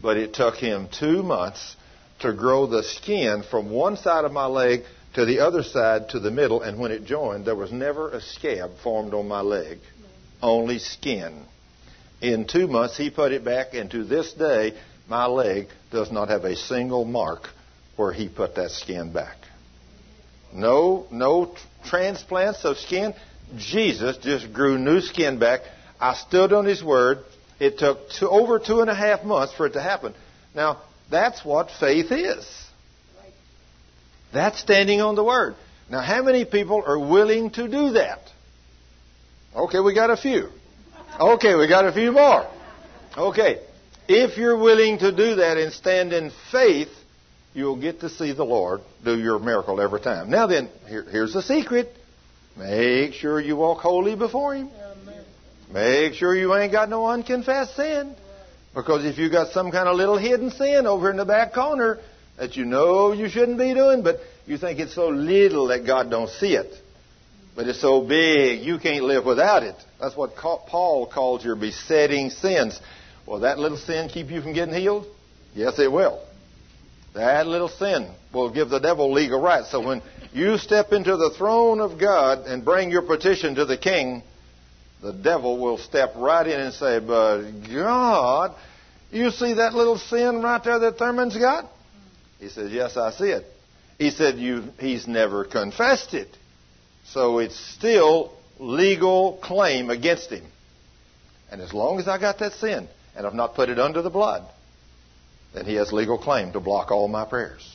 But it took him two months to grow the skin from one side of my leg to the other side to the middle, and when it joined, there was never a scab formed on my leg, only skin. In two months, he put it back, and to this day, my leg does not have a single mark where he put that skin back. No, no transplants of skin. Jesus just grew new skin back. I stood on his word. It took two, over two and a half months for it to happen. Now, that's what faith is. That's standing on the Word. Now, how many people are willing to do that? Okay, we got a few. Okay, we got a few more. Okay, if you're willing to do that and stand in faith, you'll get to see the Lord do your miracle every time. Now then, here, here's the secret. Make sure you walk holy before Him. Make sure you ain't got no unconfessed sin. Because if you got some kind of little hidden sin over in the back corner that you know you shouldn't be doing, but you think it's so little that God don't see it. But it's so big, you can't live without it. That's what Paul calls your besetting sins. Will that little sin keep you from getting healed? Yes, it will. That little sin will give the devil legal rights. So when you step into the throne of God and bring your petition to the king, the devil will step right in and say, But God, you see that little sin right there that Thurman's got? He says, Yes, I see it. He said, you, He's never confessed it. So it's still legal claim against him. And as long as I got that sin and I've not put it under the blood, then he has legal claim to block all my prayers.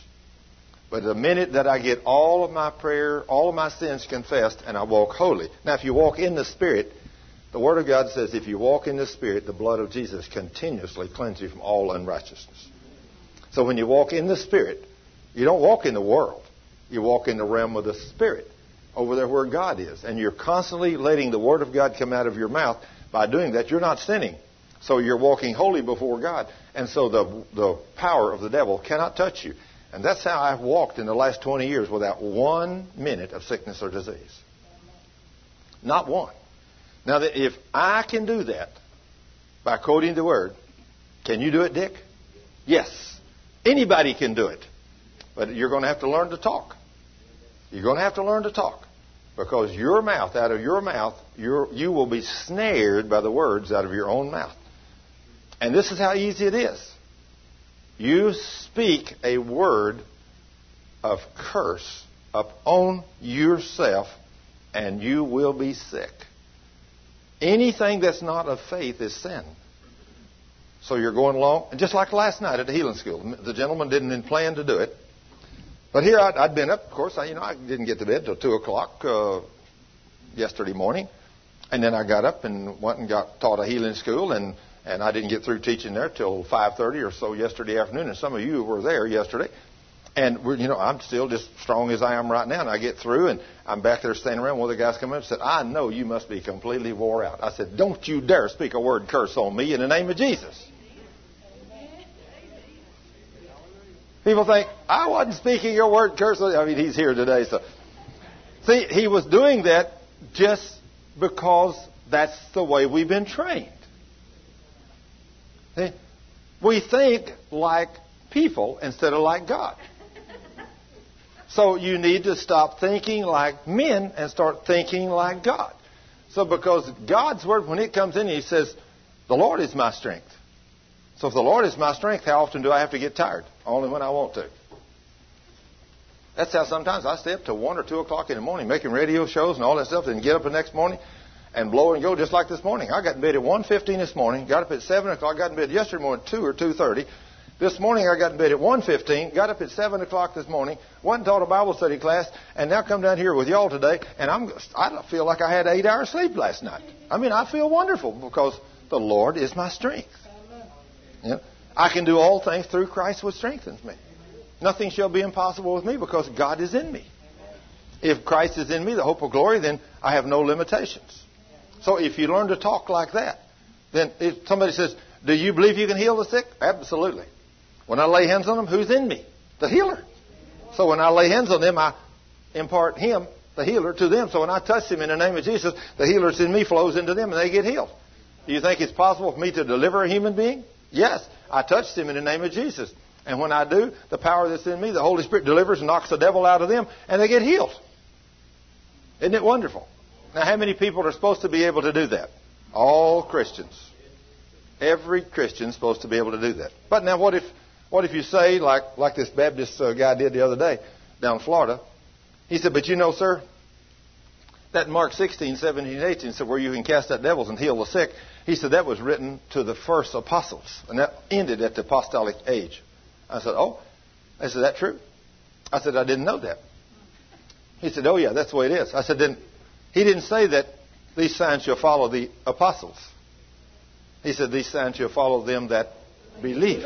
But the minute that I get all of my prayer, all of my sins confessed, and I walk holy. Now, if you walk in the Spirit, the Word of God says if you walk in the Spirit, the blood of Jesus continuously cleanses you from all unrighteousness. So when you walk in the Spirit, you don't walk in the world. You walk in the realm of the Spirit, over there where God is. And you're constantly letting the Word of God come out of your mouth. By doing that, you're not sinning. So you're walking holy before God. And so the, the power of the devil cannot touch you. And that's how I've walked in the last 20 years without one minute of sickness or disease. Not one. Now, if I can do that by quoting the word, can you do it, Dick? Yes. Anybody can do it. But you're going to have to learn to talk. You're going to have to learn to talk. Because your mouth, out of your mouth, you will be snared by the words out of your own mouth. And this is how easy it is. You speak a word of curse upon yourself, and you will be sick. Anything that's not of faith is sin. So you're going along, just like last night at the healing school, the gentleman didn't plan to do it, but here i had been up. Of course, I, you know, I didn't get to bed till two o'clock uh, yesterday morning, and then I got up and went and got taught a healing school, and and I didn't get through teaching there till five thirty or so yesterday afternoon. And some of you were there yesterday, and we're, you know, I'm still just strong as I am right now. And I get through, and I'm back there standing around. One of the guys come up and said, "I know you must be completely wore out." I said, "Don't you dare speak a word curse on me in the name of Jesus." People think I wasn't speaking your word curse. I mean, he's here today, so see, he was doing that just because that's the way we've been trained. See, we think like people instead of like God. So you need to stop thinking like men and start thinking like God. So because God's word, when it comes in, He says, the Lord is my strength. So if the Lord is my strength, how often do I have to get tired? Only when I want to. That's how sometimes I stay up till 1 or 2 o'clock in the morning making radio shows and all that stuff, and get up the next morning and blow and go just like this morning. I got in bed at one fifteen this morning, got up at 7 o'clock, got in bed yesterday morning 2 or 2.30, this morning I got in bed at one fifteen, got up at 7 o'clock this morning, went and taught a Bible study class, and now come down here with y'all today, and I'm, I feel like I had eight hours sleep last night. I mean, I feel wonderful because the Lord is my strength. Know, I can do all things through Christ which strengthens me. Nothing shall be impossible with me because God is in me. If Christ is in me, the hope of glory, then I have no limitations. So if you learn to talk like that, then if somebody says, Do you believe you can heal the sick? Absolutely. When I lay hands on them, who's in me? The healer. So when I lay hands on them, I impart Him, the healer, to them. So when I touch them in the name of Jesus, the healer in me flows into them and they get healed. Do you think it's possible for me to deliver a human being? Yes. I touched them in the name of Jesus. And when I do, the power that's in me, the Holy Spirit delivers and knocks the devil out of them, and they get healed. Isn't it wonderful? Now, how many people are supposed to be able to do that? All Christians. Every Christian's supposed to be able to do that. But now, what if, what if you say, like, like this Baptist uh, guy did the other day down in Florida? He said, But you know, sir, that Mark 16, 17, 18 said, Where you can cast out devils and heal the sick. He said that was written to the first apostles, and that ended at the apostolic age. I said, Oh? I said, that true? I said, I didn't know that. He said, Oh, yeah, that's the way it is. I said, Then he didn't say that these signs shall follow the apostles. He said, These signs shall follow them that believe.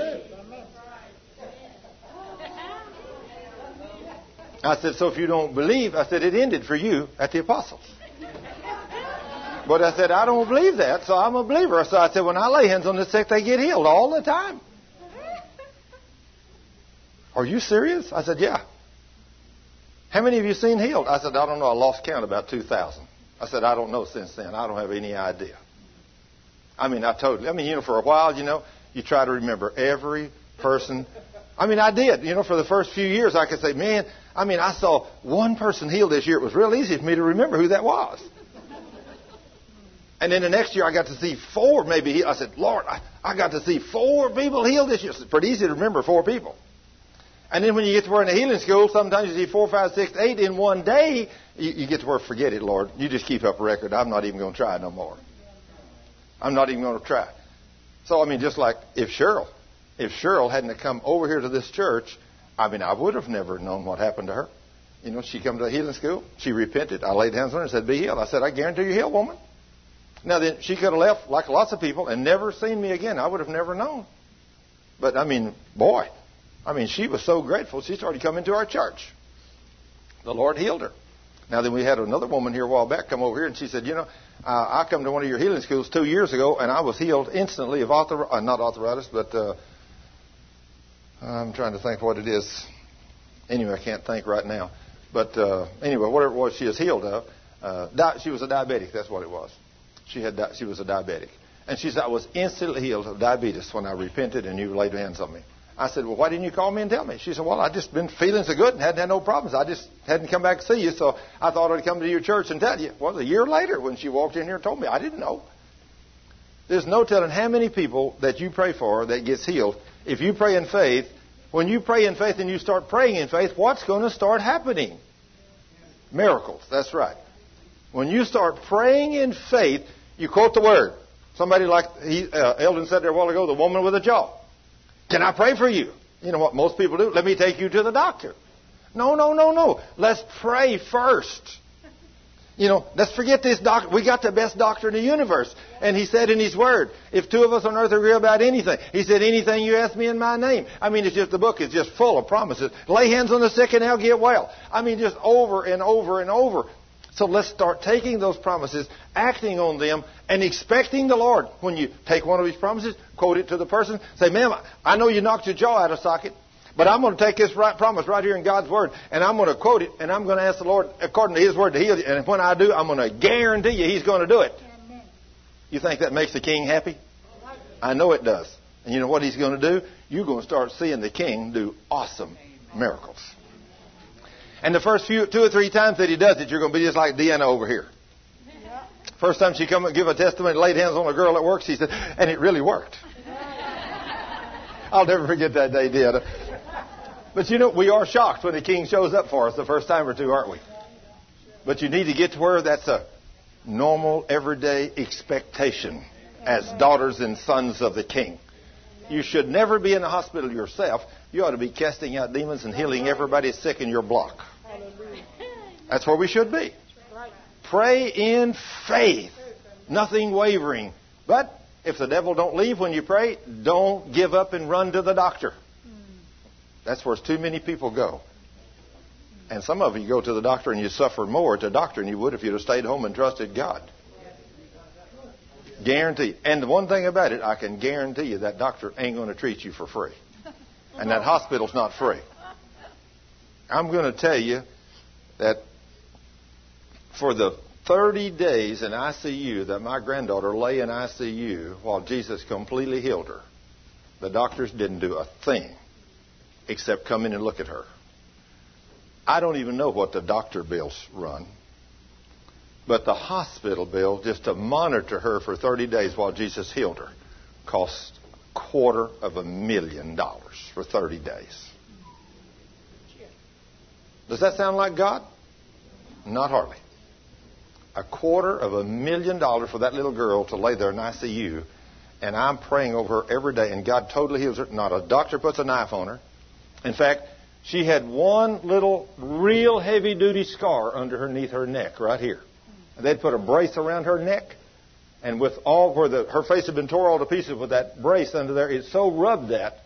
I said, So if you don't believe, I said, it ended for you at the apostles. But I said, I don't believe that, so I'm a believer. So I said, when I lay hands on the sick, they get healed all the time. Are you serious? I said, yeah. How many of you seen healed? I said, I don't know. I lost count about 2,000. I said, I don't know since then. I don't have any idea. I mean, I totally, I mean, you know, for a while, you know, you try to remember every person. I mean, I did. You know, for the first few years, I could say, man, I mean, I saw one person healed this year. It was real easy for me to remember who that was. And then the next year I got to see four maybe. I said, Lord, I, I got to see four people healed this year. It's pretty easy to remember four people. And then when you get to where in the healing school, sometimes you see four, five, six, eight in one day. You, you get to where, forget it, Lord. You just keep up a record. I'm not even going to try no more. I'm not even going to try. So, I mean, just like if Cheryl, if Cheryl hadn't come over here to this church, I mean, I would have never known what happened to her. You know, she come to the healing school. She repented. I laid hands on her and said, be healed. I said, I guarantee you healed, woman. Now then, she could have left like lots of people and never seen me again. I would have never known. But I mean, boy, I mean, she was so grateful. She started coming to our church. The Lord healed her. Now then, we had another woman here a while back come over here, and she said, "You know, uh, I come to one of your healing schools two years ago, and I was healed instantly of arthritis, uh, not arthritis, but uh, I'm trying to think what it is. Anyway, I can't think right now. But uh, anyway, whatever it was, she is healed of. Uh, di- she was a diabetic. That's what it was. She had di- she was a diabetic, and she said I was instantly healed of diabetes when I repented and you laid hands on me. I said, well, why didn't you call me and tell me? She said, well, I just been feeling so good and hadn't had no problems. I just hadn't come back to see you, so I thought I'd come to your church and tell you. Well, a year later, when she walked in here and told me, I didn't know. There's no telling how many people that you pray for that gets healed. If you pray in faith, when you pray in faith and you start praying in faith, what's going to start happening? Miracles. That's right. When you start praying in faith, you quote the word. Somebody like he, uh, Eldon said there a while ago, the woman with a jaw. Can I pray for you? You know what most people do? Let me take you to the doctor. No, no, no, no. Let's pray first. You know, let's forget this doctor. We got the best doctor in the universe. And he said in his word, if two of us on earth agree about anything, he said, anything you ask me in my name. I mean, it's just, the book is just full of promises. Lay hands on the sick and they'll get well. I mean, just over and over and over. So let's start taking those promises, acting on them, and expecting the Lord. When you take one of His promises, quote it to the person, say, ma'am, I know you knocked your jaw out of socket, but I'm going to take this right promise right here in God's Word, and I'm going to quote it, and I'm going to ask the Lord, according to His Word, to heal you. And when I do, I'm going to guarantee you He's going to do it. You think that makes the King happy? I know it does. And you know what He's going to do? You're going to start seeing the King do awesome miracles. And the first few, two or three times that he does it, you're going to be just like Deanna over here. First time she come and give a testimony, laid hands on a girl at work, she said, and it really worked. I'll never forget that day, Deanna. But you know, we are shocked when the king shows up for us the first time or two, aren't we? But you need to get to where that's a normal, everyday expectation as daughters and sons of the king. You should never be in the hospital yourself. You ought to be casting out demons and healing everybody sick in your block. That's where we should be. Pray in faith, nothing wavering. But if the devil don't leave when you pray, don't give up and run to the doctor. That's where too many people go. And some of you go to the doctor and you suffer more at the doctor than you would if you'd have stayed home and trusted God. Guaranteed. And the one thing about it, I can guarantee you that doctor ain't going to treat you for free. And that hospital's not free. I'm going to tell you, that for the 30 days in ICU that my granddaughter lay in ICU while Jesus completely healed her, the doctors didn't do a thing except come in and look at her. I don't even know what the doctor bills run, but the hospital bill just to monitor her for 30 days while Jesus healed her cost quarter of a million dollars for 30 days. Does that sound like God? Not hardly. A quarter of a million dollars for that little girl to lay there in ICU, and I'm praying over her every day, and God totally heals her. Not a doctor puts a knife on her. In fact, she had one little real heavy duty scar underneath her neck right here. They'd put a brace around her neck, and with all where the, her face had been tore all to pieces with that brace under there, it so rubbed that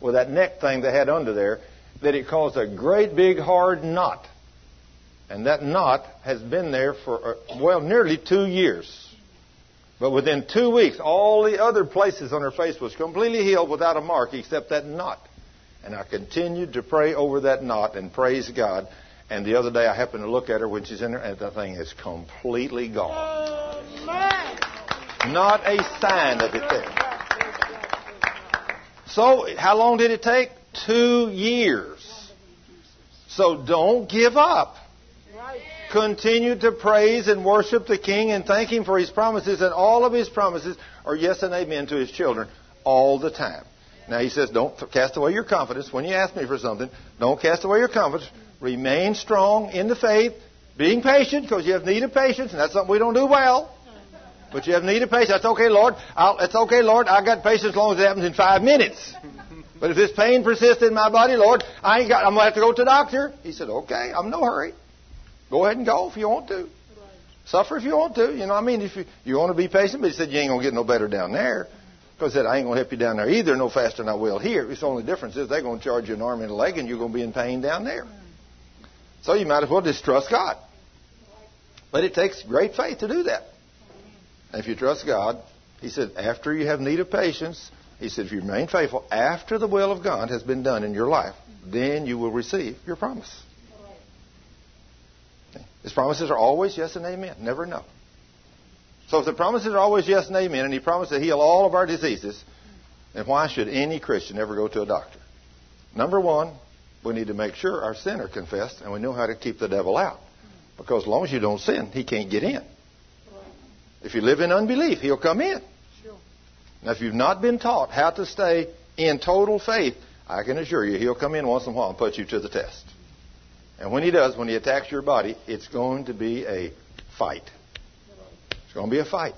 with that neck thing they had under there that it caused a great big hard knot. And that knot has been there for, uh, well, nearly two years. But within two weeks, all the other places on her face was completely healed without a mark except that knot. And I continued to pray over that knot and praise God. And the other day I happened to look at her when she's in there, and the thing is completely gone. Not a sign of it there. So, how long did it take? Two years. So don't give up. Continue to praise and worship the King and thank Him for His promises, and all of His promises are yes and amen to His children all the time. Now He says, don't cast away your confidence. When you ask me for something, don't cast away your confidence. Remain strong in the faith, being patient, because you have need of patience, and that's something we don't do well. But you have need of patience. That's okay, Lord. I'll, it's okay, Lord. I got patience as long as it happens in five minutes. But if this pain persists in my body, Lord, I ain't got. I'm gonna have to go to the doctor. He said, "Okay, I'm no hurry. Go ahead and go if you want to. Suffer if you want to. You know, what I mean, if you you want to be patient." But he said, "You ain't gonna get no better down there." Because he said, "I ain't gonna help you down there either, no faster than I will here." It's the only difference is they're gonna charge you an arm and a leg, and you're gonna be in pain down there. So you might as well just trust God. But it takes great faith to do that. If you trust God, He said, after you have need of patience, He said, if you remain faithful after the will of God has been done in your life, then you will receive your promise. His promises are always yes and amen, never no. So if the promises are always yes and amen, and He promised to heal all of our diseases, then why should any Christian ever go to a doctor? Number one, we need to make sure our sin are confessed and we know how to keep the devil out. Because as long as you don't sin, he can't get in. If you live in unbelief, he'll come in. Now, if you've not been taught how to stay in total faith, I can assure you he'll come in once in a while and put you to the test. And when he does, when he attacks your body, it's going to be a fight. It's going to be a fight.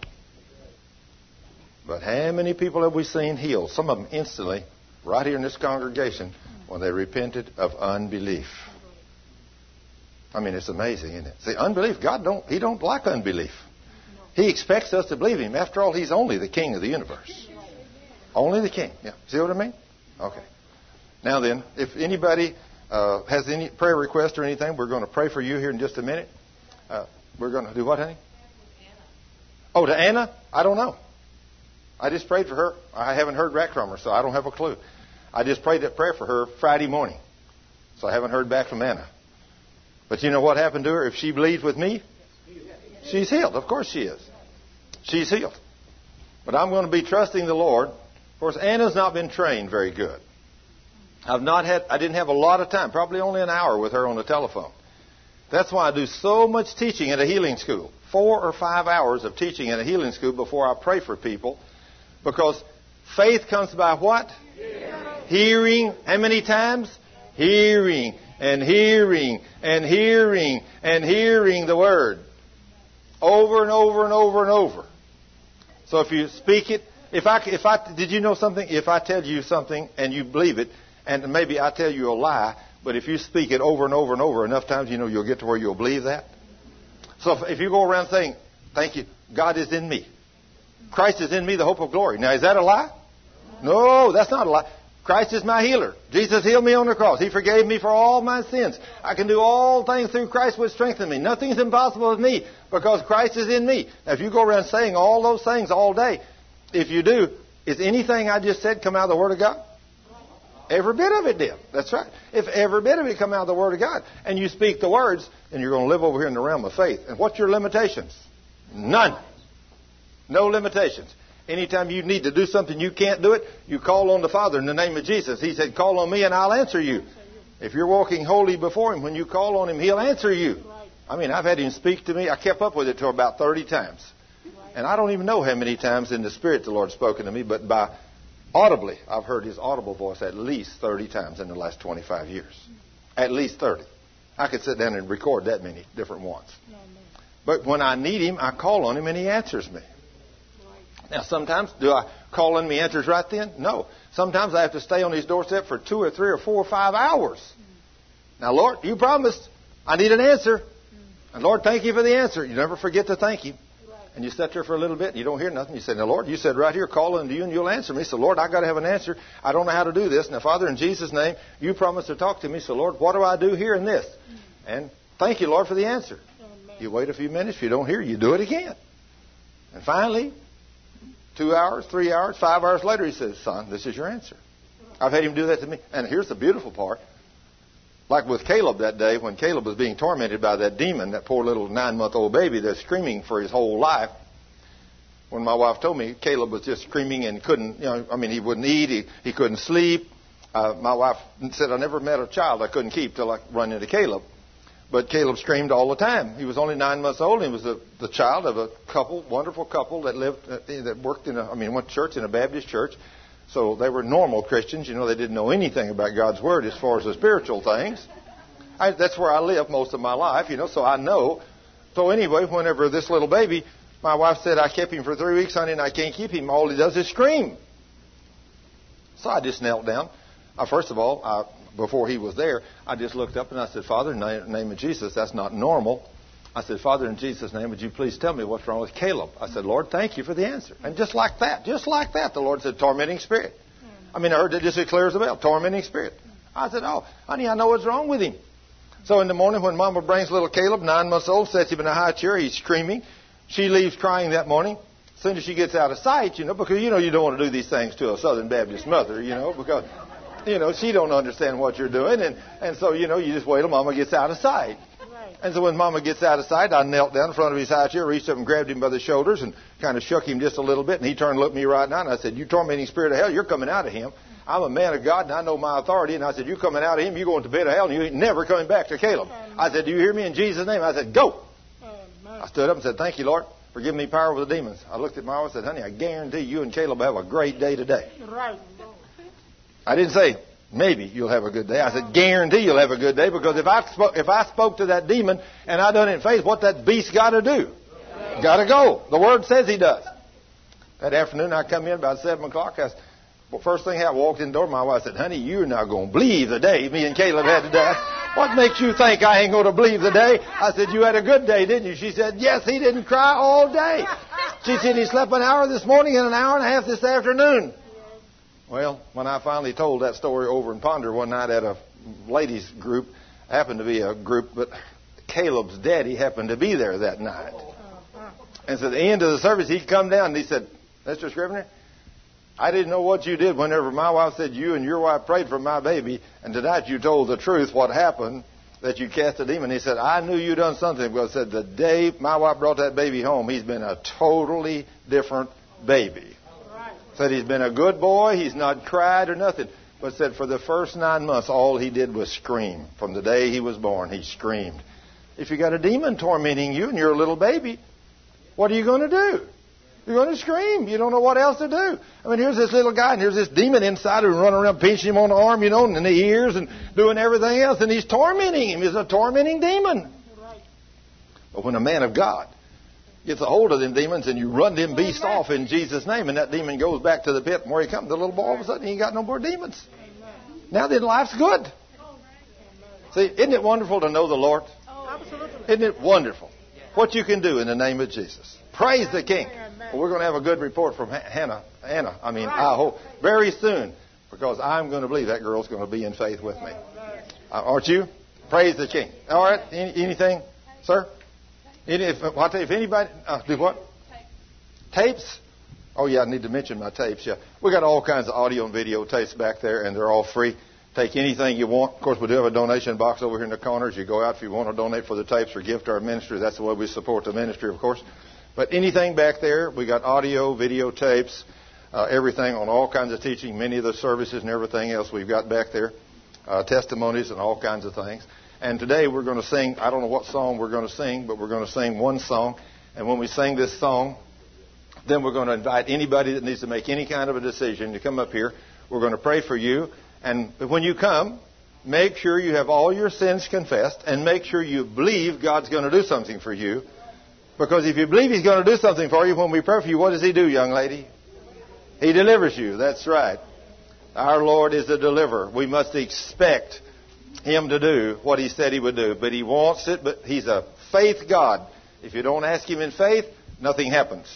But how many people have we seen healed? Some of them instantly, right here in this congregation, when they repented of unbelief. I mean, it's amazing, isn't it? See, unbelief, God don't, He don't like unbelief. He expects us to believe Him. After all, He's only the King of the universe. Only the King. Yeah. See what I mean? Okay. Now then, if anybody uh, has any prayer request or anything, we're going to pray for you here in just a minute. Uh, we're going to do what, honey? Oh, to Anna? I don't know. I just prayed for her. I haven't heard back from her, so I don't have a clue. I just prayed that prayer for her Friday morning, so I haven't heard back from Anna. But you know what happened to her? If she believes with me, she's healed. Of course she is. She's healed. But I'm going to be trusting the Lord. Of course, Anna's not been trained very good. I've not had, I didn't have a lot of time, probably only an hour with her on the telephone. That's why I do so much teaching at a healing school. Four or five hours of teaching at a healing school before I pray for people. Because faith comes by what? Hearing. hearing. How many times? Hearing and hearing and hearing and hearing the word. Over and over and over and over. So if you speak it, if I, if I, did you know something? If I tell you something and you believe it, and maybe I tell you a lie, but if you speak it over and over and over enough times, you know you'll get to where you'll believe that. So if, if you go around saying, thank you, God is in me. Christ is in me, the hope of glory. Now, is that a lie? No, that's not a lie. Christ is my healer. Jesus healed me on the cross. He forgave me for all my sins. I can do all things through Christ which strengthens me. Nothing's impossible with me because Christ is in me. Now, if you go around saying all those things all day, if you do, is anything I just said come out of the Word of God? Every bit of it did. That's right. If every bit of it come out of the Word of God, and you speak the words, then you're going to live over here in the realm of faith. And what's your limitations? None. No limitations. Anytime you need to do something you can't do it, you call on the Father in the name of Jesus. He said, "Call on me, and I'll answer you." If you're walking holy before Him, when you call on Him, He'll answer you. I mean, I've had Him speak to me. I kept up with it till about 30 times. And I don't even know how many times in the Spirit the Lord's spoken to me, but by audibly, I've heard His audible voice at least 30 times in the last 25 years. At least 30. I could sit down and record that many different ones. But when I need Him, I call on Him and He answers me. Now, sometimes, do I call in He answers right then? No. Sometimes I have to stay on His doorstep for two or three or four or five hours. Now, Lord, you promised. I need an answer. And Lord, thank you for the answer. You never forget to thank Him. And you sit there for a little bit and you don't hear nothing. You say, Now, Lord, you said right here, call unto you and you'll answer me. So, Lord, i got to have an answer. I don't know how to do this. Now, Father, in Jesus' name, you promised to talk to me. So, Lord, what do I do here in this? Mm. And thank you, Lord, for the answer. You wait a few minutes. If you don't hear, you do it again. And finally, two hours, three hours, five hours later, he says, Son, this is your answer. I've had him do that to me. And here's the beautiful part. Like with Caleb that day, when Caleb was being tormented by that demon, that poor little nine month old baby that's screaming for his whole life. When my wife told me Caleb was just screaming and couldn't, you know, I mean, he wouldn't eat, he, he couldn't sleep. Uh, my wife said, I never met a child I couldn't keep till I run into Caleb. But Caleb screamed all the time. He was only nine months old. He was the, the child of a couple, wonderful couple that lived, uh, that worked in a, I mean, went to church in a Baptist church. So they were normal Christians. You know, they didn't know anything about God's Word as far as the spiritual things. I, that's where I lived most of my life, you know, so I know. So anyway, whenever this little baby, my wife said, I kept him for three weeks, honey, and I can't keep him. All he does is scream. So I just knelt down. Uh, first of all, I, before he was there, I just looked up and I said, Father, in the name of Jesus, that's not normal. I said, Father, in Jesus' name, would you please tell me what's wrong with Caleb? I said, Lord, thank you for the answer. And just like that, just like that, the Lord said, tormenting spirit. I mean, I heard it just as clear as a bell, tormenting spirit. I said, oh, honey, I know what's wrong with him. So in the morning when Mama brings little Caleb, nine months old, sets him in a high chair, he's screaming. She leaves crying that morning. As soon as she gets out of sight, you know, because you know you don't want to do these things to a Southern Baptist mother, you know, because you know she don't understand what you're doing, and and so you know you just wait till Mama gets out of sight. Right. And so when Mama gets out of sight, I knelt down in front of his high chair, reached up and grabbed him by the shoulders and kind of shook him just a little bit. And he turned and looked at me right now, and I said, "You tormenting spirit of hell, you're coming out of him. I'm a man of God, and I know my authority." And I said, "You're coming out of him. You're going to pit of hell, and you ain't never coming back to Caleb." I said, "Do you hear me in Jesus' name?" I said, "Go." I stood up and said, "Thank you, Lord." for giving me power over the demons. I looked at my wife and said, honey, I guarantee you and Caleb have a great day today. Right. I didn't say, maybe you'll have a good day. I said, guarantee you'll have a good day because if I spoke, if I spoke to that demon and I done it in faith, what that beast got to do? Got to go. The Word says he does. That afternoon I come in about 7 o'clock. I, well, first thing I walked in the door, my wife said, honey, you're not going to believe the day me and Caleb had today. What makes you think I ain't going to believe the day? I said, you had a good day, didn't you? She said, yes, he didn't cry all day. She said, he slept an hour this morning and an hour and a half this afternoon. Well, when I finally told that story over in Ponder one night at a ladies group, happened to be a group, but Caleb's daddy happened to be there that night. And so at the end of the service, he'd come down and he said, Mr. Scrivener, I didn't know what you did whenever my wife said you and your wife prayed for my baby, and tonight you told the truth what happened, that you cast a demon. He said, I knew you done something because said the day my wife brought that baby home, he's been a totally different baby. Said he's been a good boy, he's not cried or nothing. But said for the first nine months, all he did was scream. From the day he was born, he screamed. If you got a demon tormenting you and you're a little baby, what are you going to do? You're going to scream. You don't know what else to do. I mean, here's this little guy, and here's this demon inside who running around pinching him on the arm, you know, and in the ears, and doing everything else, and he's tormenting him. He's a tormenting demon. But when a man of God gets a hold of them demons and you run them beasts off in Jesus' name, and that demon goes back to the pit from where he comes, the little boy all of a sudden he ain't got no more demons. Now then, life's good. See, isn't it wonderful to know the Lord? Isn't it wonderful what you can do in the name of Jesus? Praise the King. Well, we're going to have a good report from Hannah. Anna, I mean, I hope very soon, because I'm going to believe that girl's going to be in faith with me. Uh, aren't you? Praise the King. All right. Any, anything, sir? Any, if, tell you, if anybody uh, do what? Tapes. Oh yeah, I need to mention my tapes. Yeah, we got all kinds of audio and video tapes back there, and they're all free. Take anything you want. Of course, we do have a donation box over here in the corners. You go out if you want to donate for the tapes or gift to our ministry. That's the way we support the ministry, of course. But anything back there, we got audio, video tapes, uh, everything on all kinds of teaching, many of the services and everything else we've got back there, uh, testimonies and all kinds of things. And today we're going to sing. I don't know what song we're going to sing, but we're going to sing one song. And when we sing this song, then we're going to invite anybody that needs to make any kind of a decision to come up here. We're going to pray for you. And when you come, make sure you have all your sins confessed and make sure you believe God's going to do something for you. Because if you believe He's going to do something for you, when we pray for you, what does He do, young lady? He delivers you. That's right. Our Lord is a deliverer. We must expect Him to do what He said He would do. But He wants it, but He's a faith God. If you don't ask Him in faith, nothing happens.